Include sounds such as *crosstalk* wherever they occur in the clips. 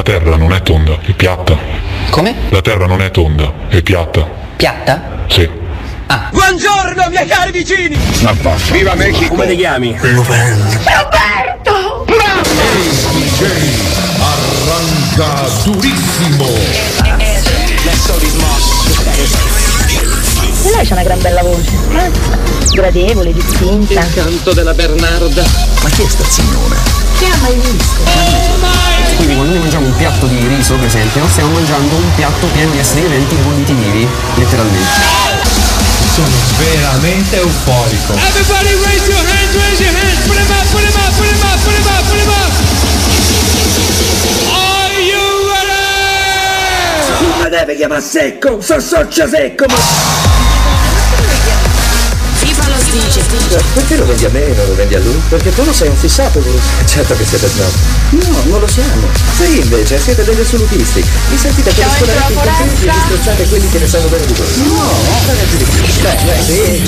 La terra non è tonda, è piatta. Come? La terra non è tonda, è piatta. Piatta? Sì. Buongiorno, miei cari vicini! Ma basta. Viva Mexico! Come ti chiami? Roberto! Arranca durissimo. E lei c'ha una gran bella voce. eh? Gradevole, distinta. canto della Bernarda. Ma chi è sta signora? Chi ha mai visto? Quindi quando noi mangiamo un piatto di riso, per esempio, stiamo mangiando un piatto pieno di esseri viventi volitivi, letteralmente. Sono veramente euforico. Everybody raise your hands, raise your hands. Put them up, put them up, put them up, put them up, put them up. Are you ready? Non mi deve chiamare secco, so socio secco, ma... Dice. Perché lo vendi a me e non lo vendi a lui? Perché tu lo sei un fissato, lui. Certo che siete snob. No, non lo siamo. Sì, invece, siete degli assolutisti. Vi sentite per scolare i contenti e disprezzate quelli che ne sanno bene di voi. No, più di più. Beh, beh, sì.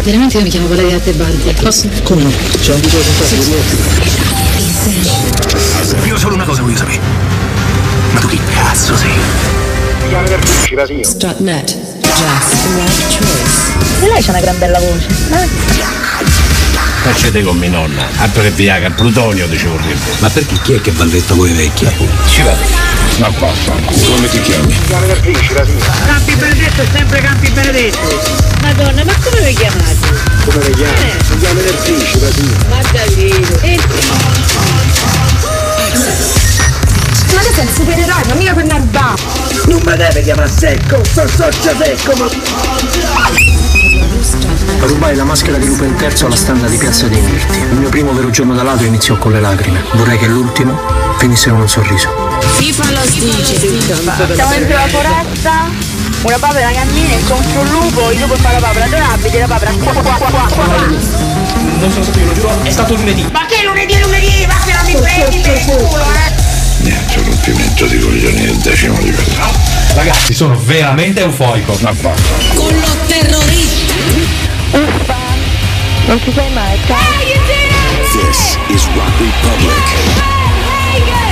Veramente io mi chiamo Valeria Tebaldi. Posso? Come no? C'è un video con Io solo una cosa voglio sapere. Ma tu chi cazzo sei? Strutnet. E lei c'ha una gran bella voce. eh? Facete con mia nonna. Altro che Viagra, plutonio dicevo vorrebbe. Ma perché chi è che balletta voi vecchi? Ci vado. Ma basta. Come ti chiami? Campi Benedetto è sempre Campi Benedetto. Madonna, ma come vi chiamate? Come le chiami? Si chiama la tua. Ma davvero? E Ma tu sei un supereroe, non mica per narba. Non mi deve chiamare secco, so socio secco, ma... Rubai la maschera di Lupo III alla standa di Piazza dei Mirti. Il mio primo vero giorno da ladro iniziò con le lacrime. Vorrei che l'ultimo finisse con un sorriso. FIFA lo dice. Siamo dentro la foresta, una papera cammina, incontra un lupo, il lupo fa la papera adorabile, la papera qua qua qua qua qua. Non sono stato io, lo giuro, è stato lunedì. Ma che lunedì lunedì? Ma se non mi prendi per il culo, eh! Niente, rompimento di coglioni del decimo livello. Ragazzi, sono veramente. Ma basta. Con lo terrorista. Uffa, non ti sei mai, ciao. This is Rock Republic.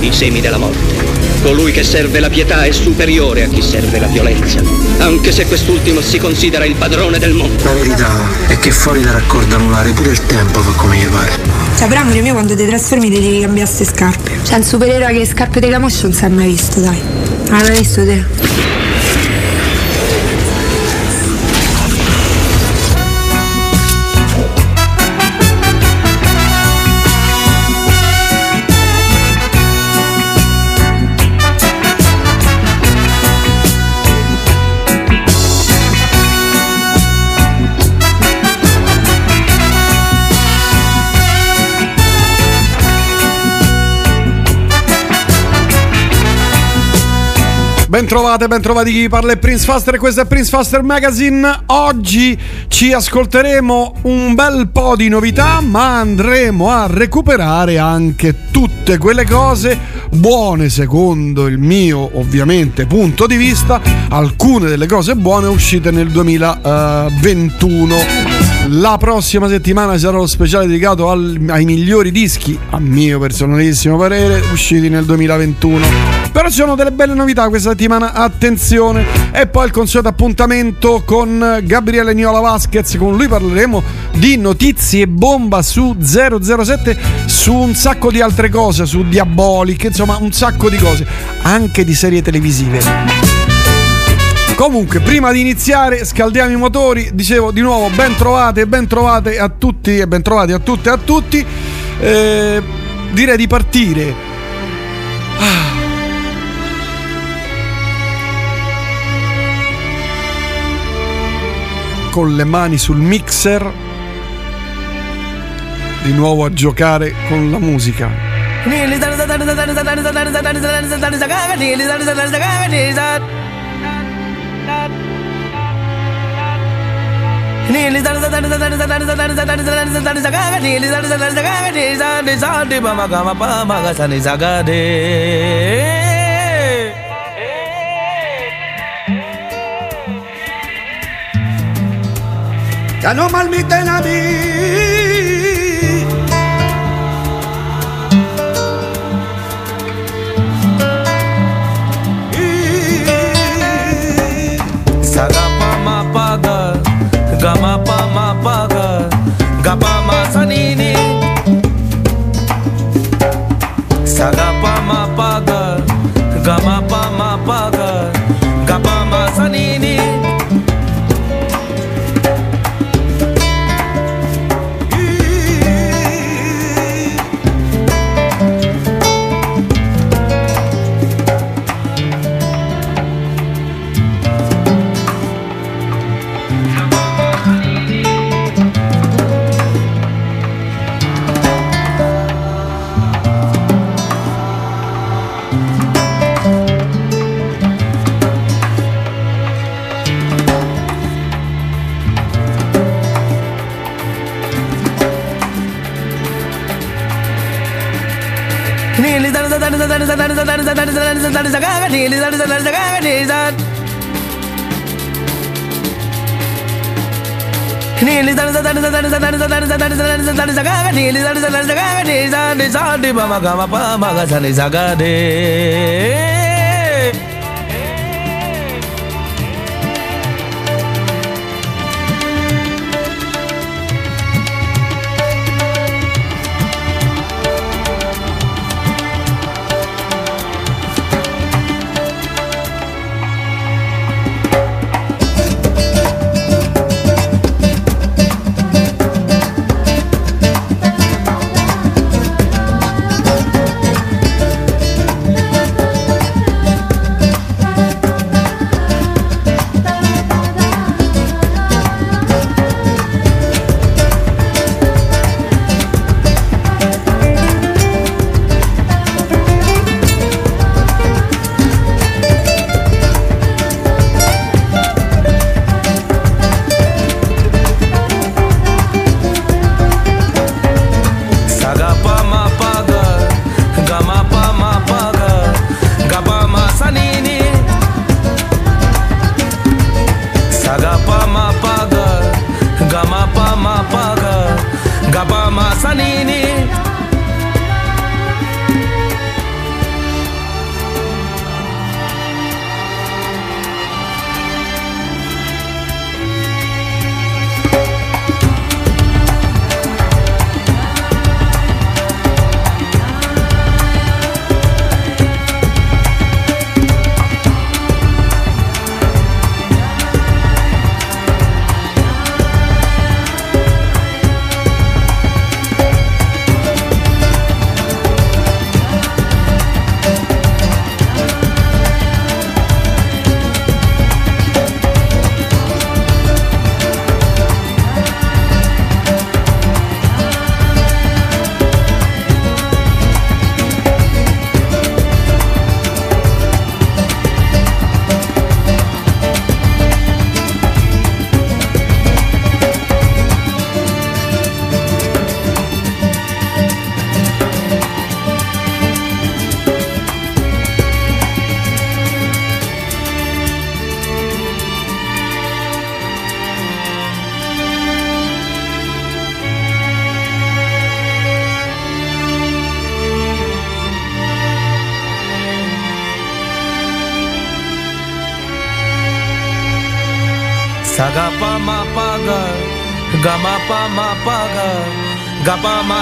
i semi della morte. Colui che serve la pietà è superiore a chi serve la violenza, anche se quest'ultimo si considera il padrone del mondo. La verità è che fuori da raccordo anulare pure il tempo fa come gli pare. Cioè, però amore mio, quando ti trasformi ti devi cambiare queste scarpe. Cioè, un supereroe che le scarpe di camoscio non si è mai visto, dai. Ah, l'hai visto te? Bentrovate, bentrovati chi parla è Prince Faster questo è Prince Faster Magazine. Oggi ci ascolteremo un bel po' di novità, ma andremo a recuperare anche tutte quelle cose buone secondo il mio ovviamente punto di vista, alcune delle cose buone uscite nel 2021. La prossima settimana sarà lo speciale dedicato al- ai migliori dischi, a mio personalissimo parere, usciti nel 2021. Però ci sono delle belle novità questa settimana, attenzione! E poi il consueto appuntamento con Gabriele Niola Vasquez, con lui parleremo di notizie bomba su 007, su un sacco di altre cose, su Diabolic, insomma un sacco di cose, anche di serie televisive. Comunque, prima di iniziare, scaldiamo i motori. Dicevo di nuovo, ben trovate, ben trovate a tutti e ben trovati a tutte e a tutti. Eh, direi di partire. Con le mani sul mixer, di nuovo a giocare con la musica. Ya no malmiten a mí. baga Gapa ma sanini. Sagapa ma paga Gama pa ma paga. సగ pa ma ga pa ma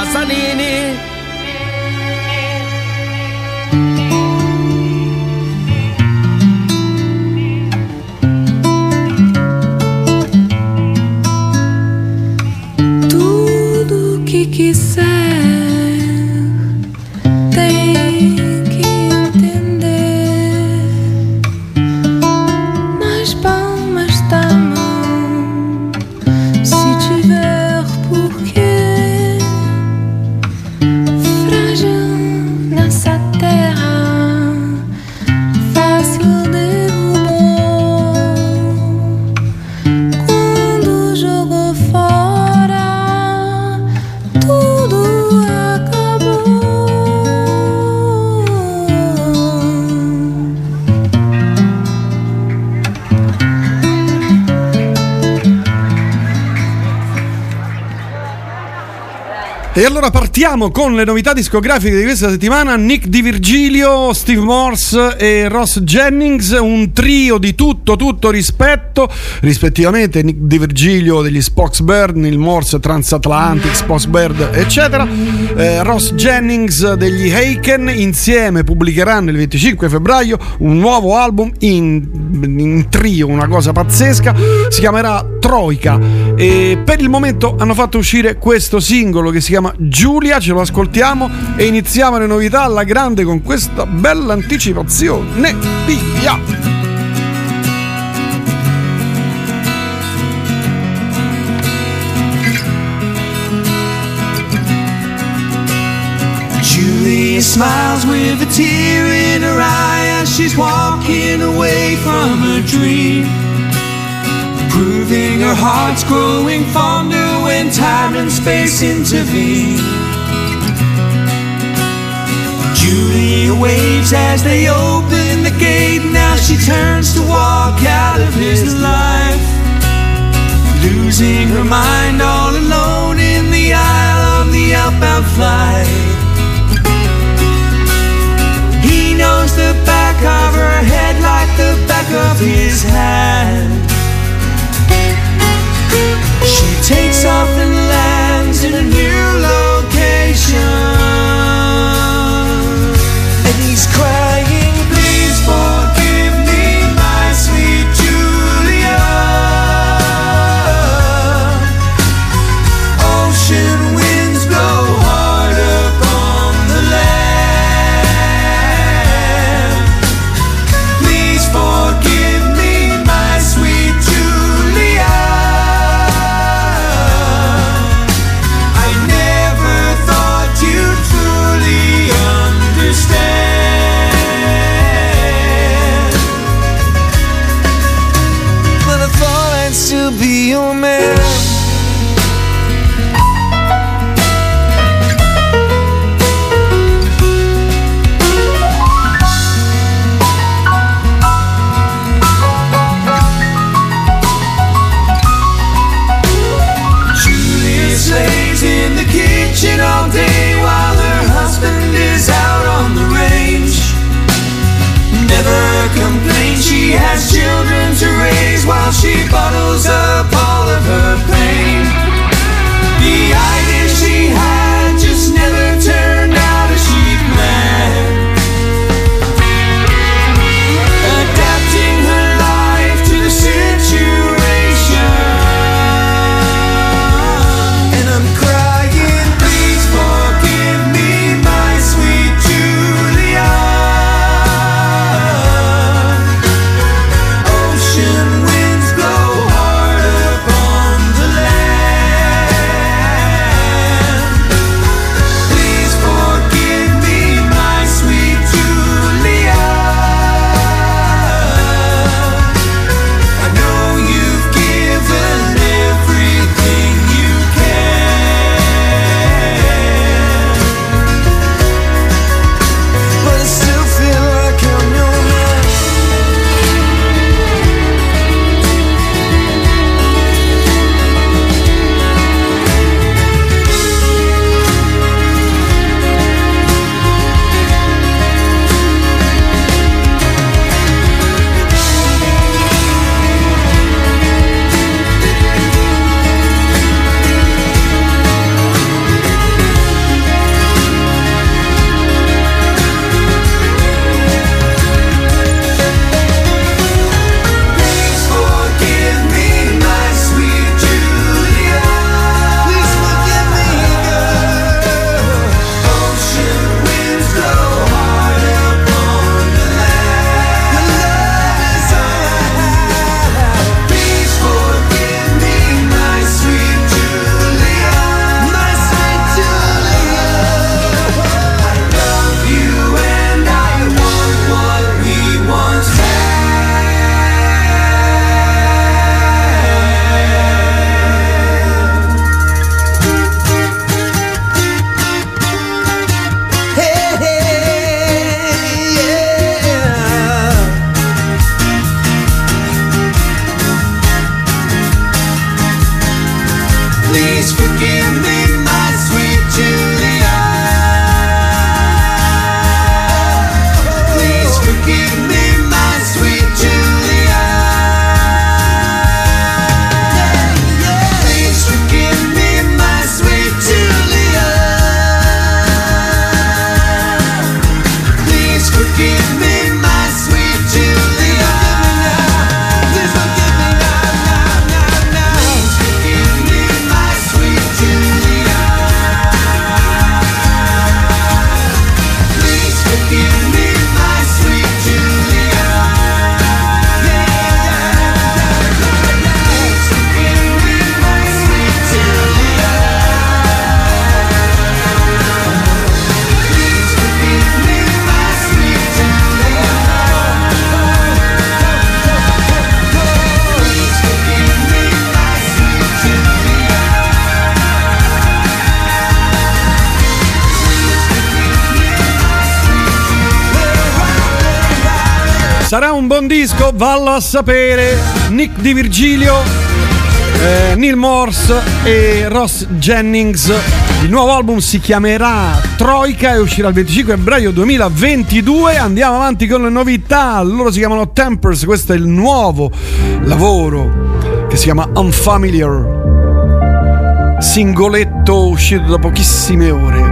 partiamo con le novità discografiche di questa settimana. Nick Di Virgilio, Steve Morse e Ross Jennings, un trio di tutto, tutto rispetto, rispettivamente Nick Di Virgilio degli Spoxbird, Neil Morse Transatlantic, Spoxbird, eccetera. Eh, Ross Jennings degli Haken insieme pubblicheranno il 25 febbraio un nuovo album in, in trio, una cosa pazzesca. Si chiamerà Troika e per il momento hanno fatto uscire questo singolo che si chiama Giulia, ce lo ascoltiamo e iniziamo le novità alla grande con questa bella anticipazione. Via! Julia smiles with a tear in her eye as she's walking away from her dream. Proving her heart's growing fonder when time and space intervene. Julia waves as they open the gate. Now she turns to walk out of his life. Losing her mind all alone in the aisle of the outbound flight. He the back of her head like the back of his hand. She takes off and lands in a new location. Sarà un buon disco, vallo a sapere. Nick Di Virgilio, eh, Neil Morse e Ross Jennings. Il nuovo album si chiamerà Troika e uscirà il 25 febbraio 2022. Andiamo avanti con le novità. Loro si chiamano Tempers. Questo è il nuovo lavoro che si chiama Unfamiliar. Singoletto uscito da pochissime ore.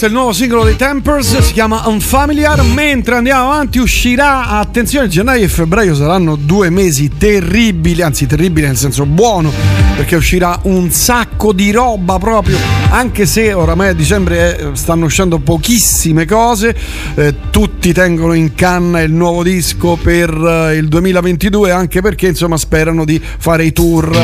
Questo è il nuovo singolo dei Tempers, si chiama Unfamiliar. Mentre andiamo avanti, uscirà. Attenzione, gennaio e febbraio saranno due mesi terribili, anzi, terribili nel senso buono, perché uscirà un sacco di roba proprio. Anche se oramai a dicembre eh, stanno uscendo pochissime cose, eh, tutti tengono in canna il nuovo disco per eh, il 2022, anche perché insomma sperano di fare i tour.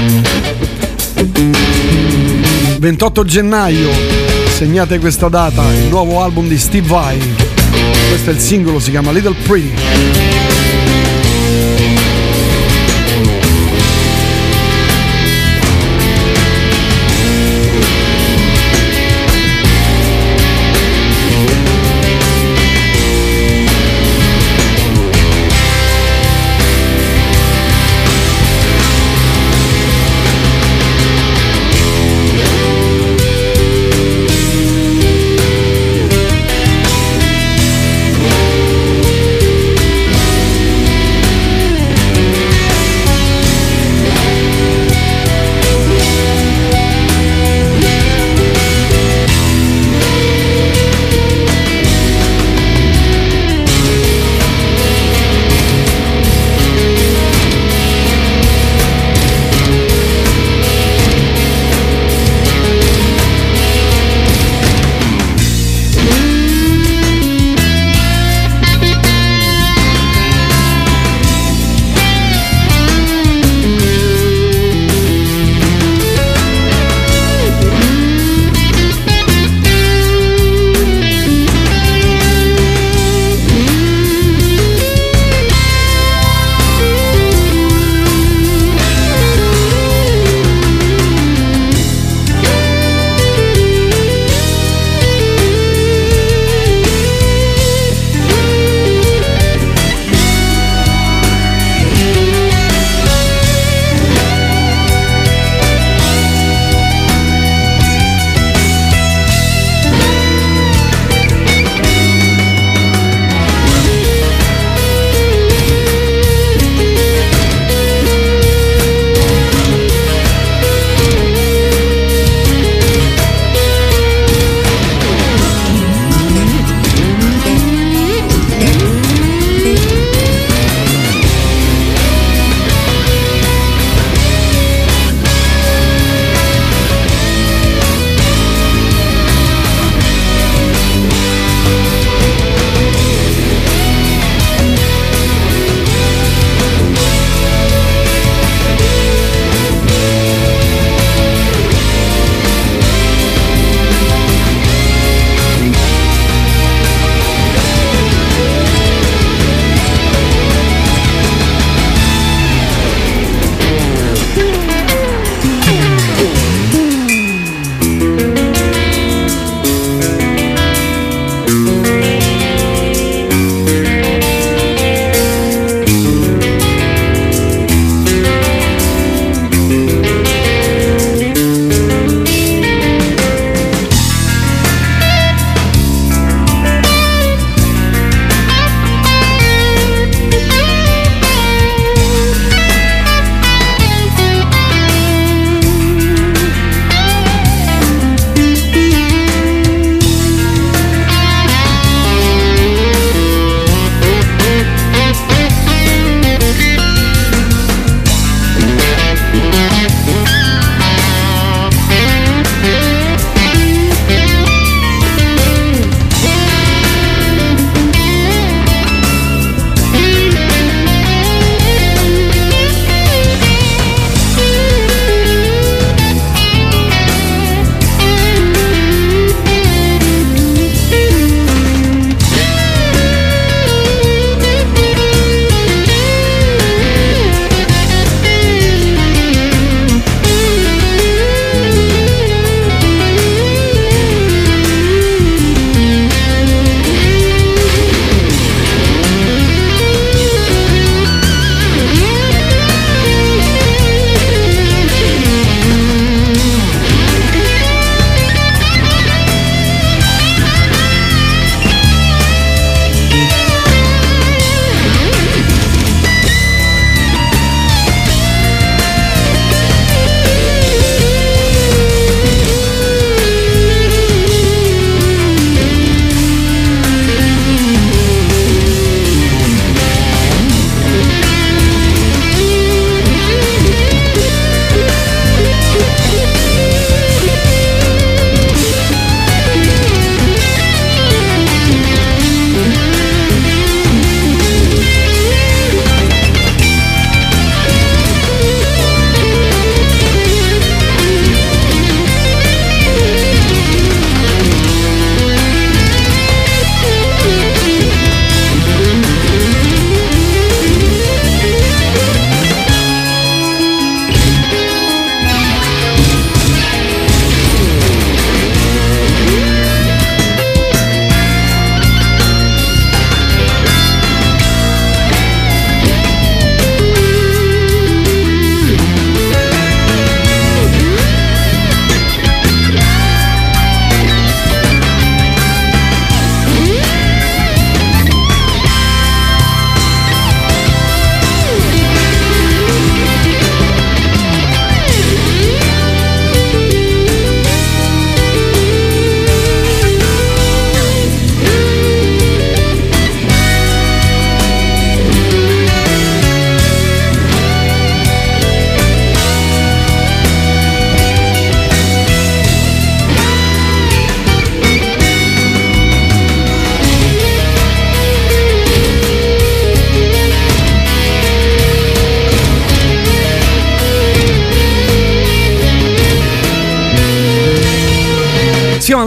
28 gennaio, segnate questa data, il nuovo album di Steve Vai. Questo è il singolo, si chiama Little Pretty.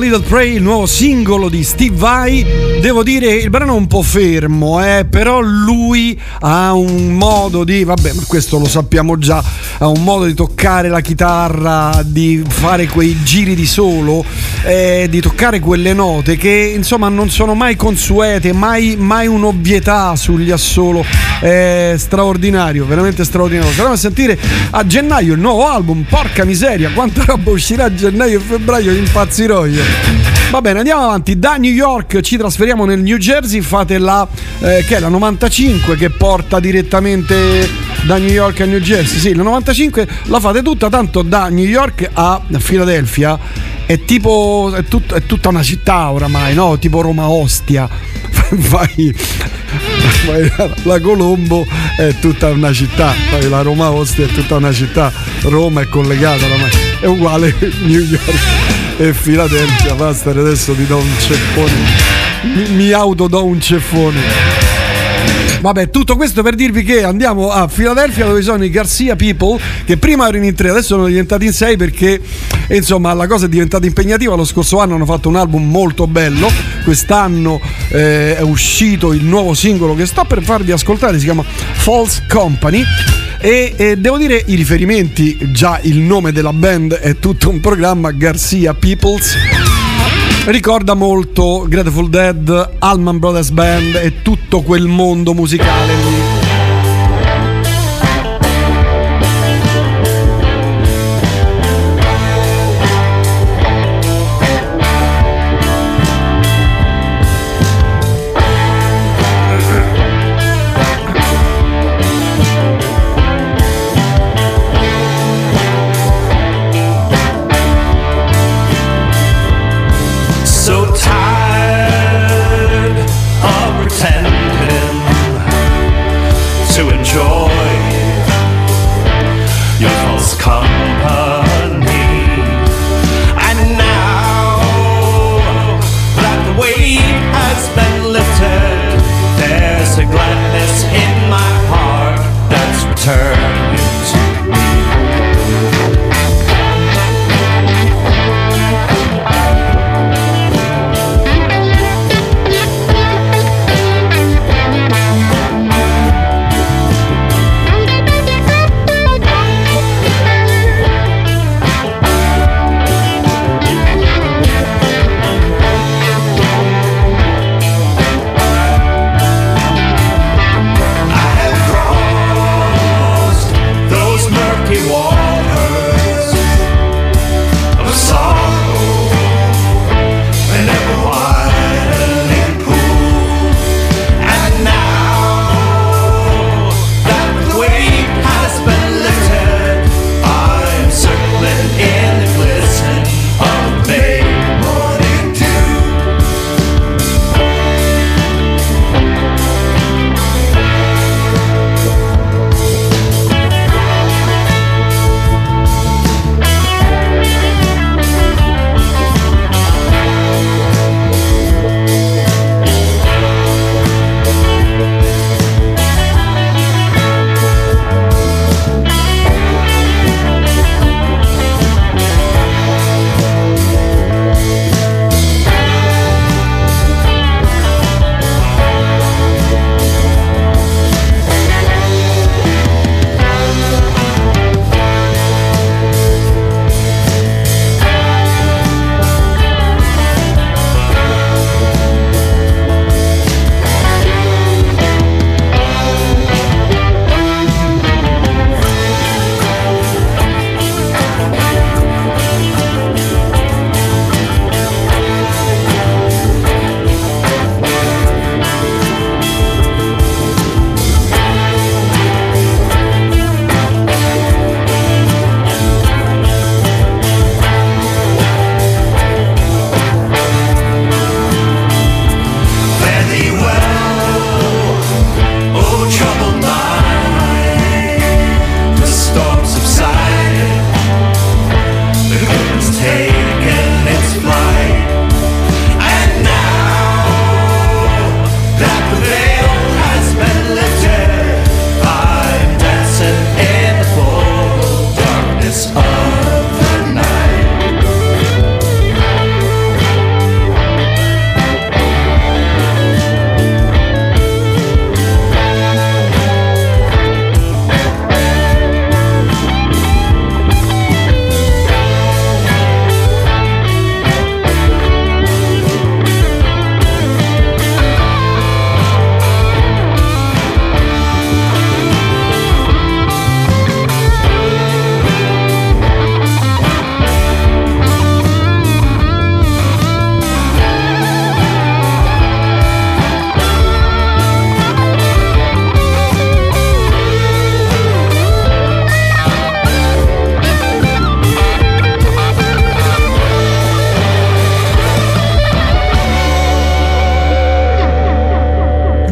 Little Prey, il nuovo singolo di Steve Vai. Devo dire, il brano è un po' fermo, eh, però lui ha un modo di, vabbè, ma questo lo sappiamo già, ha un modo di toccare la chitarra, di fare quei giri di solo, eh, di toccare quelle note che insomma non sono mai consuete, mai, mai un'ovvietà sugli assolo. È straordinario, veramente straordinario. Saremo a sentire a gennaio il nuovo album, porca miseria, quanta roba uscirà a gennaio e febbraio, impazzirò io. Va bene, andiamo avanti. Da New York ci trasferiamo nel New Jersey. Fate la eh, che è la 95 che porta direttamente da New York a New Jersey. Sì, la 95 la fate tutta, tanto da New York a Filadelfia è tipo. È, tut- è tutta una città oramai, no? Tipo Roma Ostia. *laughs* Vai. vai la Colombo è tutta una città, poi la Roma Ostia è tutta una città, Roma è collegata è uguale *laughs* New York e Filadelfia, basta adesso ti do un ceffone, mi, mi autodo un ceffone. Vabbè, tutto questo per dirvi che andiamo a Filadelfia dove sono i Garcia People che prima erano in tre, adesso sono diventati in sei perché insomma la cosa è diventata impegnativa. Lo scorso anno hanno fatto un album molto bello, quest'anno eh, è uscito il nuovo singolo che sto per farvi ascoltare, si chiama False Company. E, e, devo dire i riferimenti, già il nome della band è tutto un programma Garcia Peoples. Ricorda molto Grateful Dead, Allman Brothers Band e tutto quel mondo musicale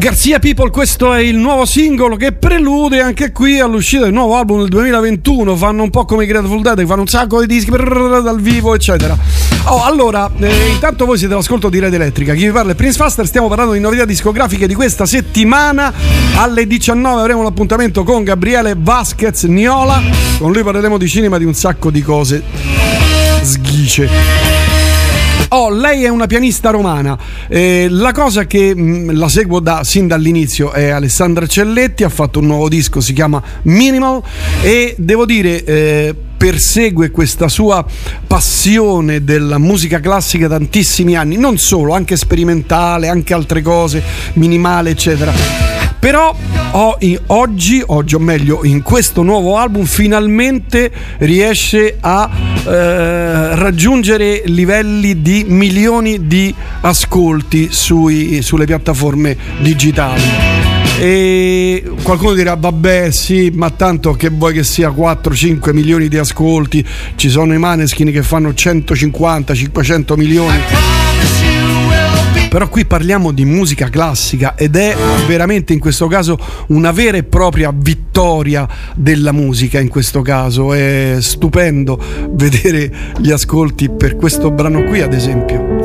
Garzia People, questo è il nuovo singolo che prelude anche qui all'uscita del nuovo album del 2021. Fanno un po' come i Grateful Dead, fanno un sacco di dischi brrr, dal vivo, eccetera. Oh, allora, eh, intanto voi siete all'ascolto di Red Elettrica. Chi vi parla è Prince Faster. Stiamo parlando di novità discografiche di questa settimana. Alle 19 avremo l'appuntamento con Gabriele Vasquez Niola. Con lui parleremo di cinema, di un sacco di cose. Sghice. Oh, lei è una pianista romana. Eh, la cosa che mh, la seguo da, sin dall'inizio è Alessandra Celletti, ha fatto un nuovo disco, si chiama Minimal e devo dire... Eh, persegue questa sua passione della musica classica da tantissimi anni, non solo, anche sperimentale, anche altre cose, minimale, eccetera. Però ho, oggi, oggi o meglio, in questo nuovo album finalmente riesce a eh, raggiungere livelli di milioni di ascolti sui- sulle piattaforme digitali. E qualcuno dirà: Vabbè, sì, ma tanto che vuoi che sia 4-5 milioni di ascolti? Ci sono i maneskin che fanno 150-500 milioni. Però qui parliamo di musica classica ed è veramente in questo caso una vera e propria vittoria della musica. In questo caso è stupendo vedere gli ascolti per questo brano qui, ad esempio.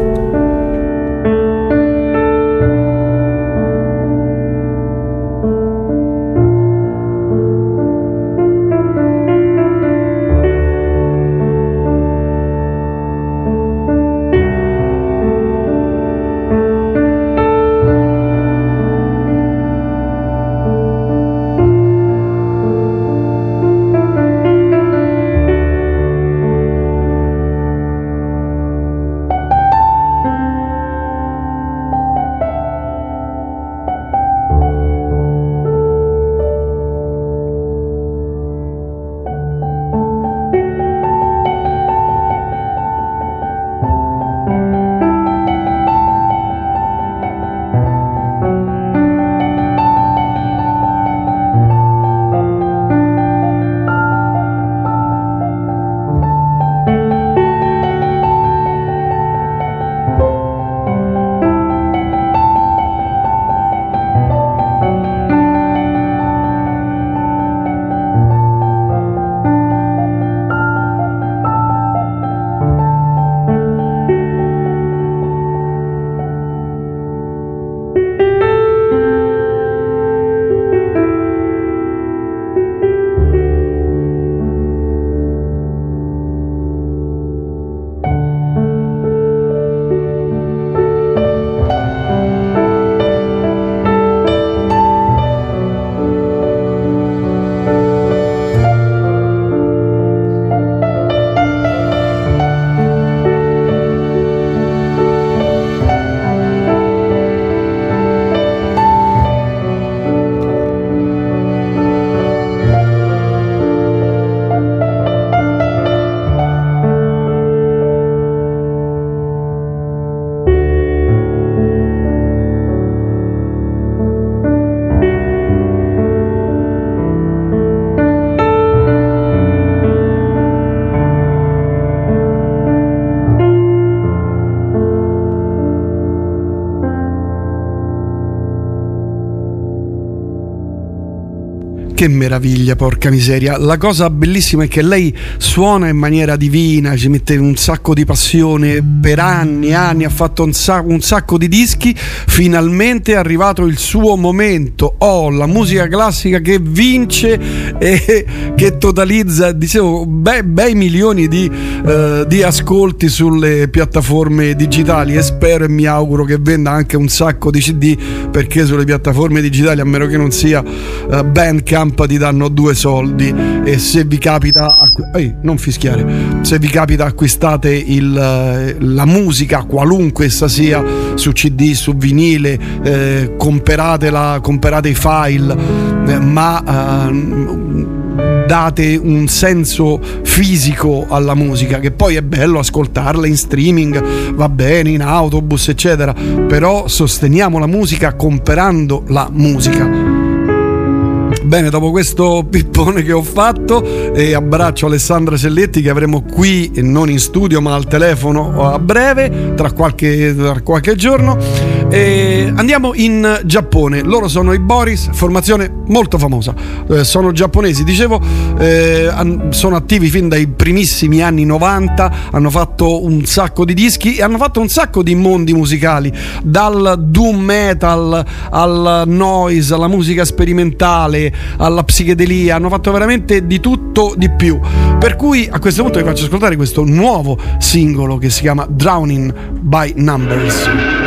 Che meraviglia, porca miseria. La cosa bellissima è che lei suona in maniera divina, ci mette un sacco di passione per anni e anni, ha fatto un, sa- un sacco di dischi. Finalmente è arrivato il suo momento. Oh, la musica classica che vince e che totalizza, dicevo, be- bei milioni di, eh, di ascolti sulle piattaforme digitali. E spero e mi auguro che venda anche un sacco di CD perché sulle piattaforme digitali, a meno che non sia eh, Bandcamp, ti danno due soldi. E se vi capita acqu- ehi, non fischiare. Se vi capita acquistate il, eh, la musica qualunque essa sia su cd su vinile eh, comperatela comperate i file. Eh, ma eh, date un senso fisico alla musica che poi è bello ascoltarla in streaming va bene in autobus eccetera però sosteniamo la musica comperando la musica Bene, dopo questo pippone che ho fatto, e abbraccio Alessandra Selletti che avremo qui, non in studio ma al telefono a breve, tra qualche, tra qualche giorno. E andiamo in Giappone. Loro sono i Boris, formazione molto famosa. Eh, sono giapponesi, dicevo, eh, sono attivi fin dai primissimi anni 90, hanno fatto un sacco di dischi e hanno fatto un sacco di mondi musicali, dal doom metal al noise, alla musica sperimentale, alla psichedelia, hanno fatto veramente di tutto di più. Per cui a questo punto vi faccio ascoltare questo nuovo singolo che si chiama Drowning by Numbers.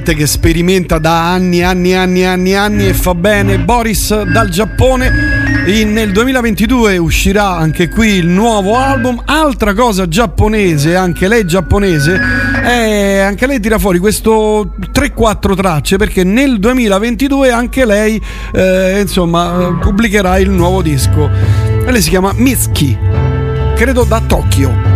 Gente che sperimenta da anni, anni, anni, anni, anni e fa bene. Boris dal Giappone. In- nel 2022 uscirà anche qui il nuovo album. Altra cosa giapponese, anche lei giapponese, è anche lei tira fuori questo 3-4 tracce perché nel 2022 anche lei eh, insomma eh, pubblicherà il nuovo disco. E lei si chiama Mitsuki, credo da Tokyo.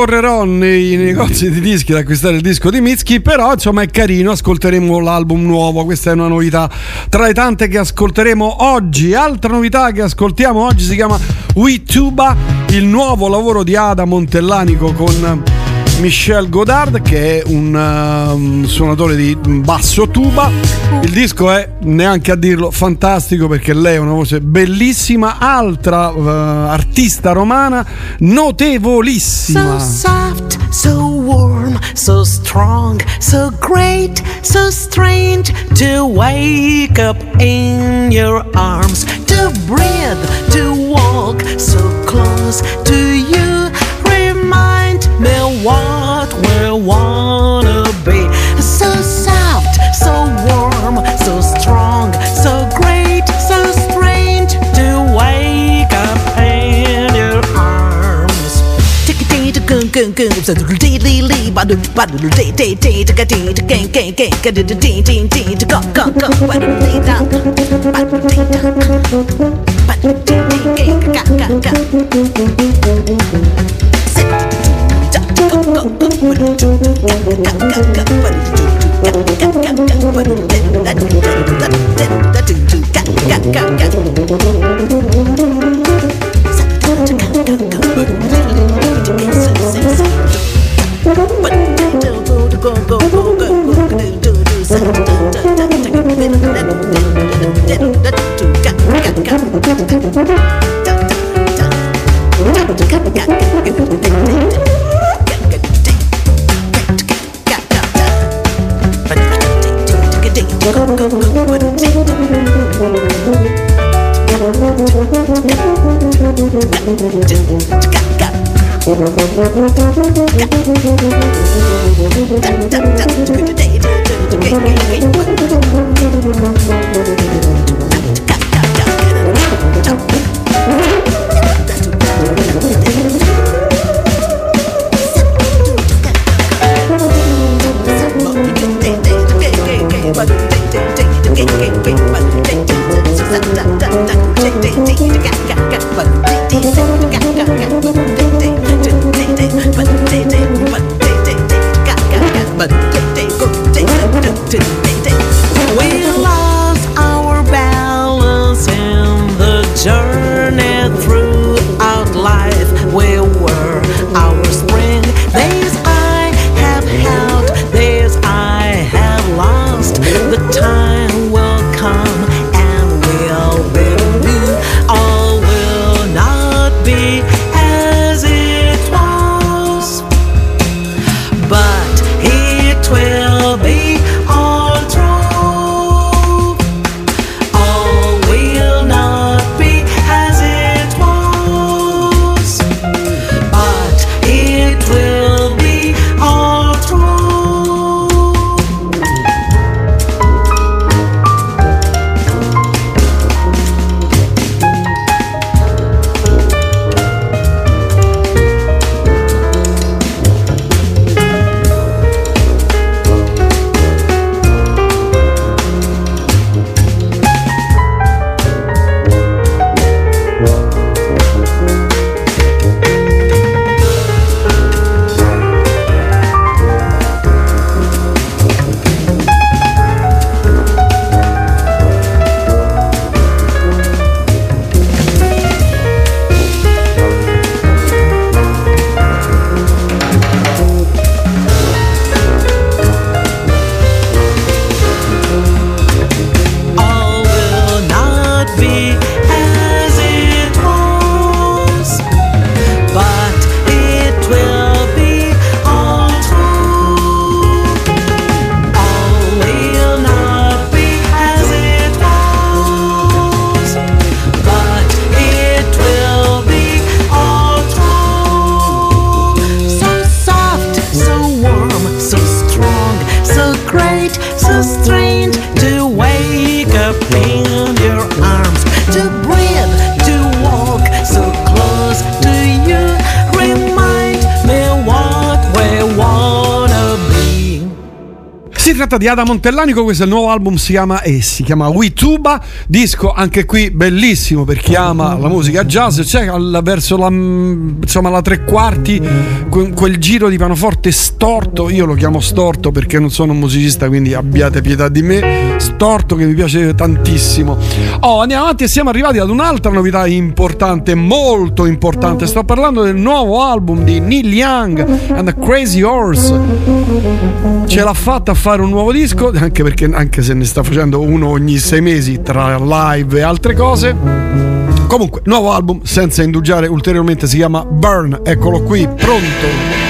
Correrò nei negozi di dischi ad acquistare il disco di Mitski, però insomma è carino, ascolteremo l'album nuovo, questa è una novità tra le tante che ascolteremo oggi. Altra novità che ascoltiamo oggi si chiama We Tuba, il nuovo lavoro di Ada Montellanico con Michel Godard che è un um, suonatore di basso tuba. Il disco è neanche a dirlo fantastico perché lei ha una voce bellissima, altra uh, artista romana notevolissima. So soft, so warm, so strong, so great, so strange to wake up in your arms, to breathe, to walk so close to you. What we wanna be. So soft, so warm, so strong, so great, so strange to wake up in your arms. Tick a dee gun gun gun so dee lee lee ba do ba do dee dee dee tick a dee tick gang gang gang ga dee dee dee dee to go go go ba do dee da ba do dee da Kappan. Di Ada Montellanico, questo è il nuovo album, si chiama, e si chiama Wituba, disco anche qui bellissimo per chi ama la musica jazz, c'è al- verso la, mm, insomma, la tre quarti que- quel giro di pianoforte storto, io lo chiamo storto perché non sono un musicista quindi abbiate pietà di me, storto che mi piace tantissimo. Oh, andiamo avanti e siamo arrivati ad un'altra novità importante, molto importante, sto parlando del nuovo album di Neil Young and the Crazy Horse. Ce l'ha fatta a fare un nuovo disco, anche perché anche se ne sta facendo uno ogni sei mesi tra live e altre cose. Comunque, nuovo album, senza indugiare ulteriormente, si chiama Burn. Eccolo qui, pronto.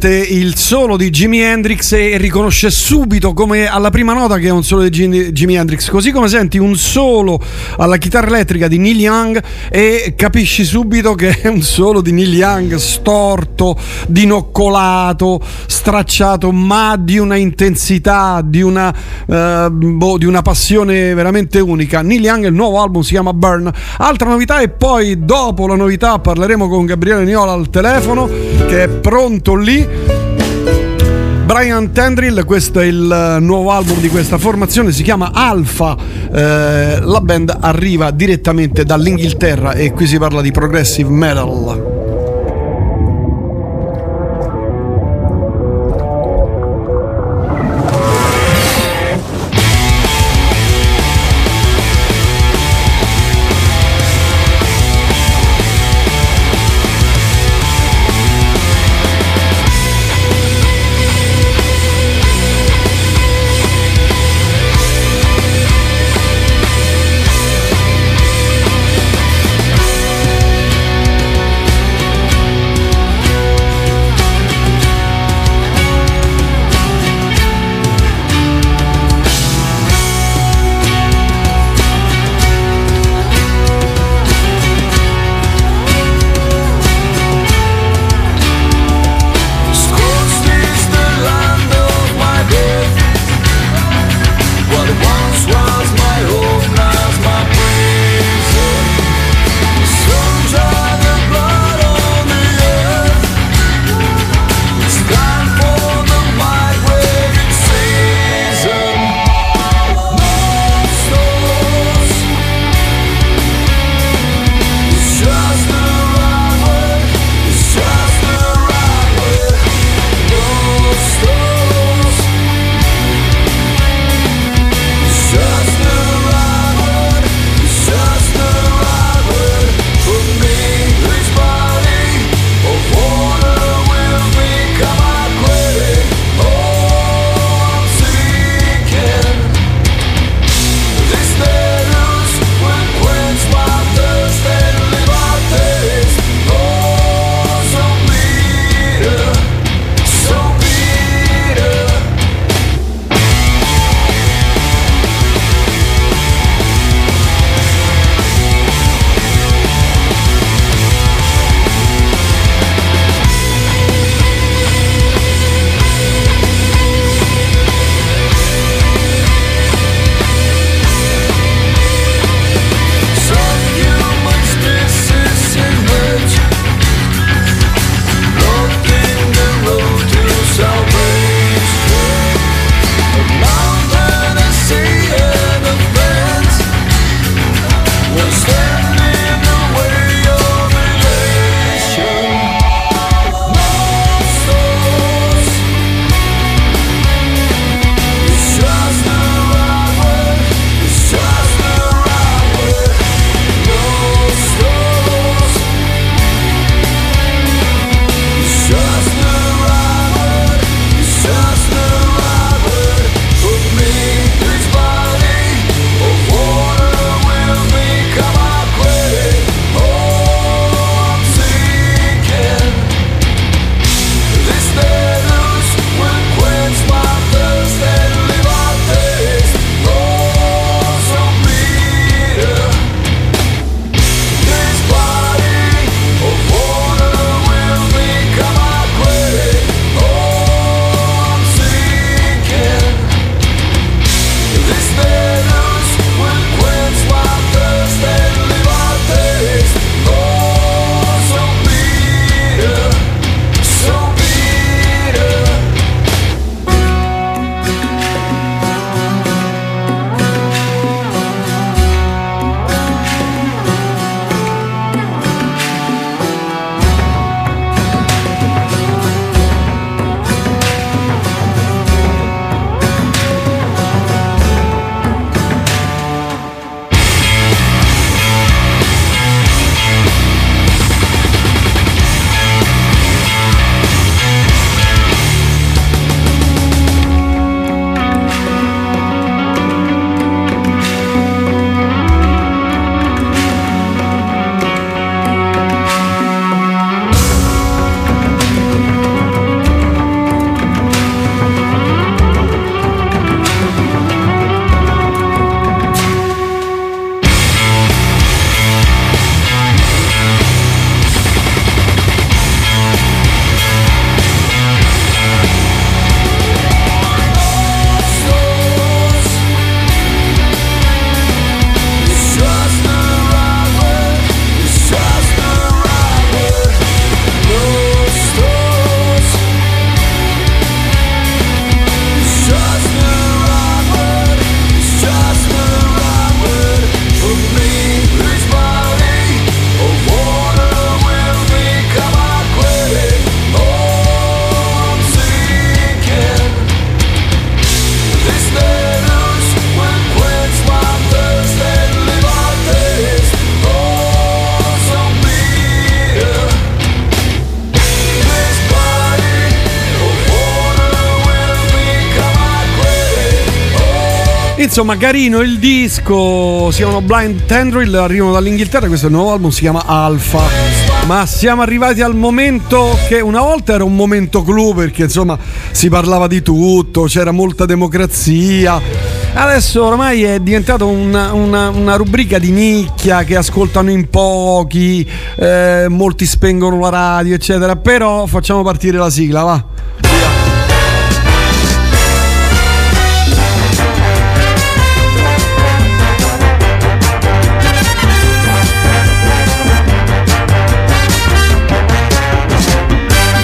Sente il solo di Jimi Hendrix e riconosce subito come alla prima nota che è un solo di Jimi Hendrix, così come senti un solo alla chitarra elettrica di Neil Young e capisci subito che è un solo di Neil Young storto, dinoccolato, stracciato, ma di una intensità, di una, eh, boh, di una passione veramente unica. Neil Young, il nuovo album si chiama Burn. Altra novità e poi dopo la novità parleremo con Gabriele Niola al telefono che è pronto lì Brian Tendrill, questo è il eh, nuovo album di questa formazione, si chiama Alpha. Eh, la band arriva direttamente dall'Inghilterra e qui si parla di progressive metal. Insomma, carino il disco. Si chiamano Blind Tendril, arrivano dall'Inghilterra. Questo è il nuovo album, si chiama Alpha. Ma siamo arrivati al momento che una volta era un momento clou perché insomma si parlava di tutto, c'era molta democrazia. Adesso ormai è diventata una, una- una rubrica di nicchia che ascoltano in pochi, eh, molti spengono la radio, eccetera. Però facciamo partire la sigla, va.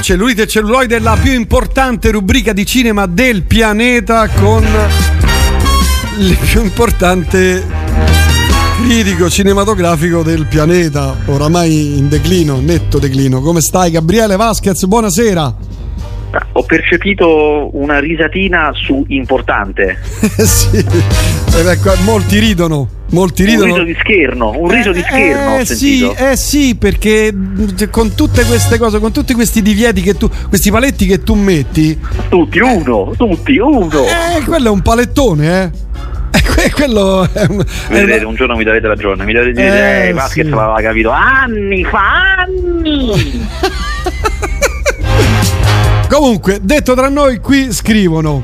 Cellulite e celluloide la più importante rubrica di cinema del pianeta con il più importante critico cinematografico del pianeta, oramai in declino, netto declino. Come stai Gabriele Vasquez? Buonasera. Ho percepito una risatina su importante. *laughs* sì, ed ecco, molti ridono. Molti Un ridono. riso di scherno, un riso di scherno Eh sì, eh sì, perché con tutte queste cose, con tutti questi divieti che tu, questi paletti che tu metti. Tutti uno, tutti uno. Eh, quello è un palettone, eh. *laughs* Eh, que- quello è un, una- un giorno mi darete ragione, mi darete Eh, dire, eh, Vasquez sì. l'aveva capito anni fa, anni. *laughs* Comunque, detto tra noi, qui scrivono: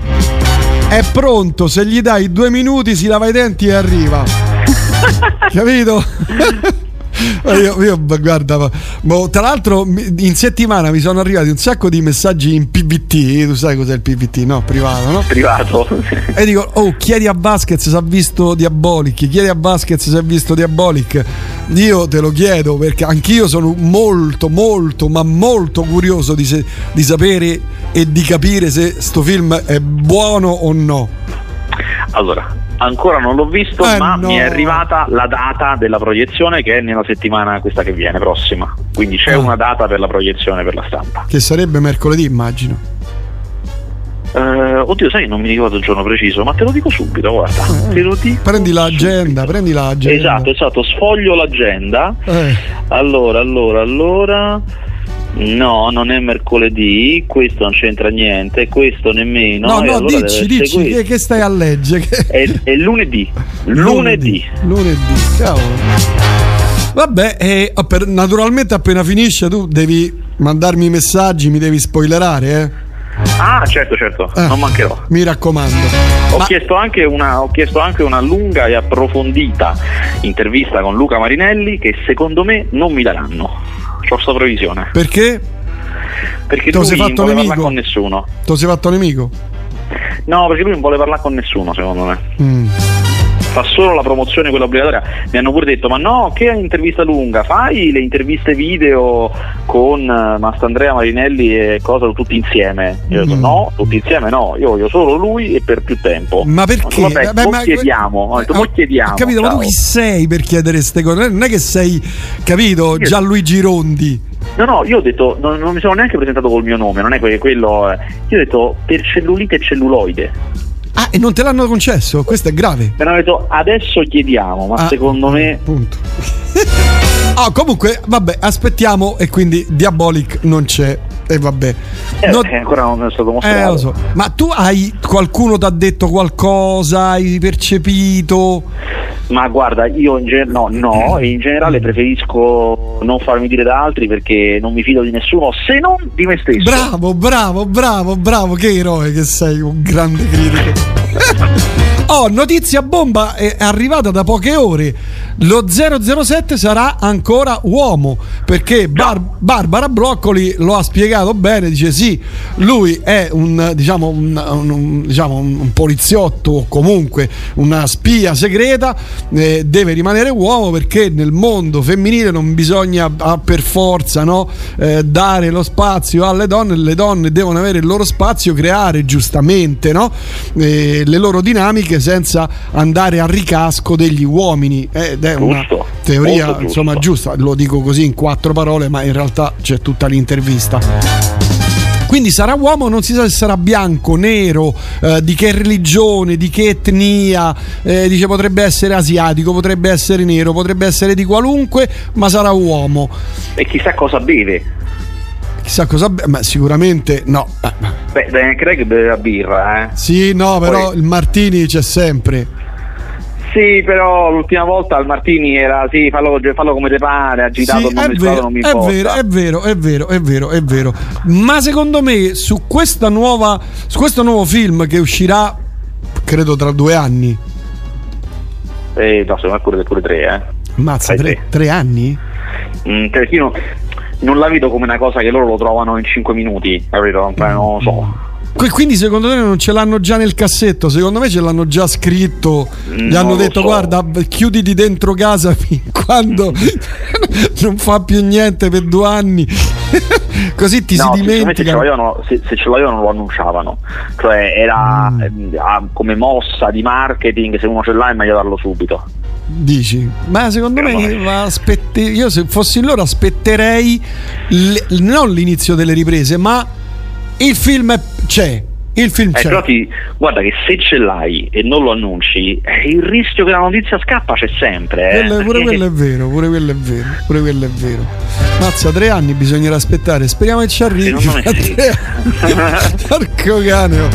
È pronto, se gli dai due minuti si lava i denti e arriva. *laughs* Capito? *laughs* Io, io, guarda, ma- ma tra l'altro in settimana mi sono arrivati un sacco di messaggi in PVT, tu sai cos'è il PVT? No, privato, no? Privato. *laughs* E dico, oh, chiedi a Vasquez se ha visto Diabolic, chiedi a Vasquez se ha visto Diabolic. Io te lo chiedo perché anch'io sono molto, molto, ma molto curioso di, se- di sapere e di capire se sto film è buono o no. Allora, ancora non l'ho visto, Eh, ma no. mi è arrivata la data della proiezione che è nella settimana questa che viene, prossima. Quindi c'è Ah. una data per la proiezione per la stampa. Che sarebbe mercoledì, immagino. Eh, oddio, sai, non mi ricordo il giorno preciso, ma te lo dico subito, guarda. Te lo dico. Prendi l'agenda, prendi l'agenda. Esatto, esatto, sfoglio l'agenda. Eh. Allora, allora, allora. No, non è mercoledì, questo non c'entra niente, questo nemmeno. No, no, allora dici, dici, che, che stai a leggere? È, è *laughs* lunedì. Lunedì. Lunedì, cavolo. Vabbè, e oh, per- naturalmente appena finisce tu devi mandarmi i messaggi, mi devi spoilerare, eh? Ah, certo, certo, Eh. non mancherò. Mi raccomando. Ho, chiesto anche una, ho chiesto anche una lunga e approfondita intervista con Luca Marinelli che secondo me non mi daranno. C'ho sta previsione. Perché? Perché lo lui sei non fatto nemico? parlare con nessuno. Lo sei fatto nemico? No, perché lui non vuole parlare con nessuno, secondo me. Mm. Fa solo la promozione quella obbligatoria. Mi hanno pure detto: Ma no, che intervista lunga? Fai le interviste video con eh, Mastandrea Marinelli e cosa tutti insieme? Io ho detto: Mm. No, tutti insieme no, io voglio solo lui e per più tempo. Ma perché? Vabbè, Vabbè, mo ma- chiediamo, ho detto, mo chiediamo. Capito, ma tu ciao. chi sei per chiedere queste cose? Non è che sei, capito, Io- Gianluigi Rondi. No, no, io ho detto, non, non mi sono neanche presentato col mio nome, non è que- quello. eh. Io ho detto per cellulite e celluloide. E non te l'hanno concesso? Questo è grave. Hanno detto adesso chiediamo, ma Ah, secondo me. Punto. *laughs* Ah, comunque, vabbè, aspettiamo e quindi Diabolic non c'è. E vabbè. eh, No- eh, ancora non è stato Eh, mostrato. lo so. Ma tu hai qualcuno ti ha detto qualcosa? Hai percepito? Ma guarda, io in, gen- no, no, in generale preferisco non farmi dire da altri perché non mi fido di nessuno se non di me stesso. Bravo, bravo, bravo, bravo. Che eroe che sei, un grande critico. *laughs* Oh, notizia bomba è arrivata da poche ore. Lo 007 sarà ancora uomo perché Bar- Barbara Broccoli lo ha spiegato bene. Dice: Sì, lui è un, diciamo, un, un- diciamo, un poliziotto o comunque una spia segreta. eh, deve rimanere uomo perché nel mondo femminile non bisogna ah, per forza no, eh, dare lo spazio alle donne. Le donne devono avere il loro spazio, creare giustamente no, eh, le loro dinamiche senza andare a ricasco degli uomini. Ed è una Giusto, teoria insomma giusta. Lo dico così in quattro parole, ma in realtà c'è tutta l'intervista. Quindi sarà uomo, non si sa se sarà bianco, nero, eh, di che religione, di che etnia, eh, dice potrebbe essere asiatico, potrebbe essere nero, potrebbe essere di qualunque, ma sarà uomo. E chissà cosa beve. Chissà cosa, be- ma sicuramente no. Eh, Beh, Daniel Craig beve la birra, eh. Sì, no, però Poi- il Martini c'è sempre. Sì, però l'ultima volta al Martini era sì, fallo, fallo come te pare, agitato, Sì, non è, mi vero, non mi è vero, è vero, è vero, è vero, è vero. Ma secondo me su questa nuova su questo nuovo film che uscirà credo tra due anni. Eh, no, secondo me pure, pure tre, eh. Mazza, tre, tre anni? Mm, io non la vedo come una cosa che loro lo trovano in 5 minuti, capito? Beh, non lo so. Quindi secondo te non ce l'hanno già nel cassetto? Secondo me ce l'hanno già scritto. Gli Non hanno detto so. guarda, chiuditi dentro casa *laughs* fin quando *laughs* non fa più niente per due anni. *laughs* Così ti no, si sinceramente se ce, dimentica. l'avevano, se, se ce l'avevano lo annunciavano. Cioè era Mm. ehm, ah, come mossa di marketing, se uno ce l'ha è meglio darlo subito. Dici, ma secondo me ma aspetti- io se fossi loro aspetterei l- non l'inizio delle riprese, ma il film c'è. Il film Eh, c'è. però ti, guarda che se ce l'hai e non lo annunci, eh, il rischio che la notizia scappa c'è sempre. eh, Quello- pure quello è *laughs* vero, pure quello è vero, pure quello è vero. Mazza, tre anni bisognerà aspettare. Speriamo che ci arrivi. Secondo me sì. Porco cane, oh.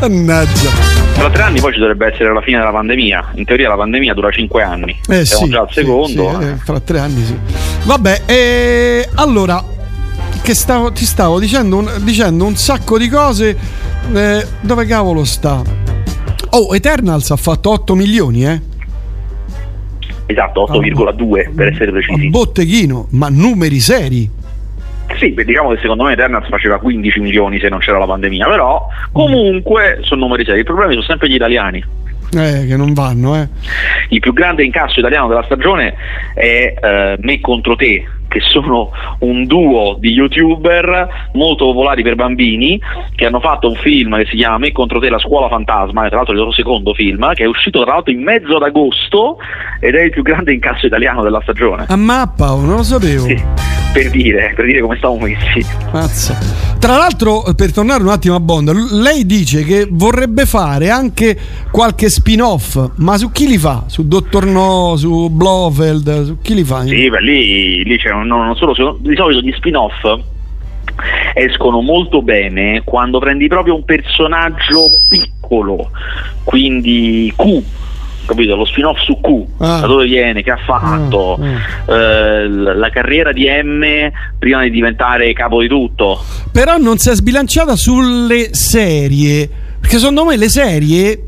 mannaggia. Tra tre anni poi ci dovrebbe essere la fine della pandemia. In teoria la pandemia dura cinque anni. Eh Siamo sì, già al secondo. sì, eh, fra tre anni sì. Vabbè, e allora che stavo, ti stavo dicendo un, dicendo un sacco di cose. Eh, dove cavolo sta? Oh, Eternals ha fatto 8 milioni, eh? Esatto, 8,2 per essere precisi. Botteghino, ma numeri seri. Sì, beh, diciamo che secondo me Eternals faceva 15 milioni se non c'era la pandemia, però comunque sono numeri seri. I problemi sono sempre gli italiani. Eh, che non vanno, eh. Il più grande incasso italiano della stagione è eh, Me contro te, che sono un duo di youtuber molto popolari per bambini che hanno fatto un film che si chiama Me contro te la scuola fantasma, tra l'altro il loro secondo film, che è uscito tra l'altro in mezzo ad agosto ed è il più grande incasso italiano della stagione. A mappa, non lo sapevo. Per dire, per dire come stavamo messi. Mazza. Tra l'altro, per tornare un attimo a Bond, lei dice che vorrebbe fare anche qualche spin-off, ma su chi li fa? Su Dottor No, su Blofeld, su chi li fa? Sì, beh, lì, lì c'è un- non solo, di solito gli spin-off escono molto bene quando prendi proprio un personaggio piccolo, quindi Q, capito? Lo spin-off su Q, Ah. da dove viene, che ha fatto, eh, l- la carriera di M prima di diventare capo di tutto. Però non si è sbilanciata sulle serie, perché secondo me le serie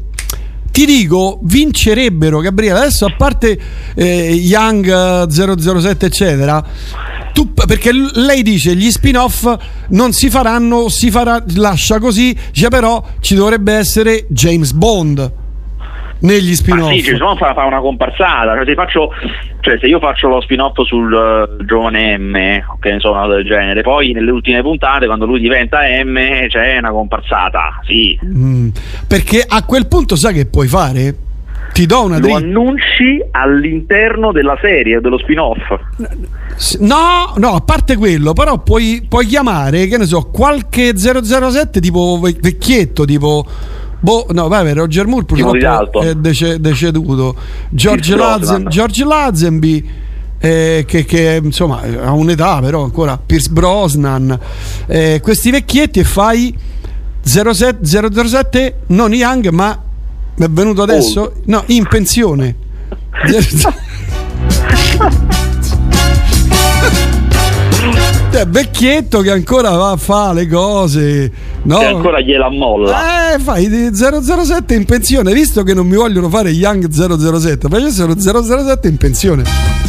ti dico, vincerebbero Gabriele. Adesso a parte eh, Young eh, 007 eccetera, tu, perché lei dice gli spin-off non si faranno, si farà, lascia così, dice però ci dovrebbe essere James Bond negli spin-off. sì, ci sono fa, una comparsata, cioè se, faccio, cioè se io faccio lo spin-off sul eh, giovane M, che ne so, una del genere, poi nelle ultime puntate quando lui diventa M c'è una comparsata, sì. Mm, perché a quel punto sai che puoi fare? Ti do una Lo dritta. annunci all'interno della serie, dello spin-off. No, no, a parte quello, però puoi, puoi chiamare, che ne so, qualche 007 tipo ve- vecchietto, tipo... Boh, no, vabbè, Roger Moore purtroppo è dece- deceduto. George, Lazen-. George Lazenby, eh, che, che, insomma ha un'età però ancora, Pierce Brosnan, eh, questi vecchietti e fai 07, 007, non Young, ma è venuto adesso? No, in pensione. *laughs* *laughs* *laughs* Cioè, vecchietto che ancora va a fare le cose. No? Che ancora gliela molla. Eh, fai di 007 in pensione, visto che non mi vogliono fare Young 007, facessero 007 in pensione.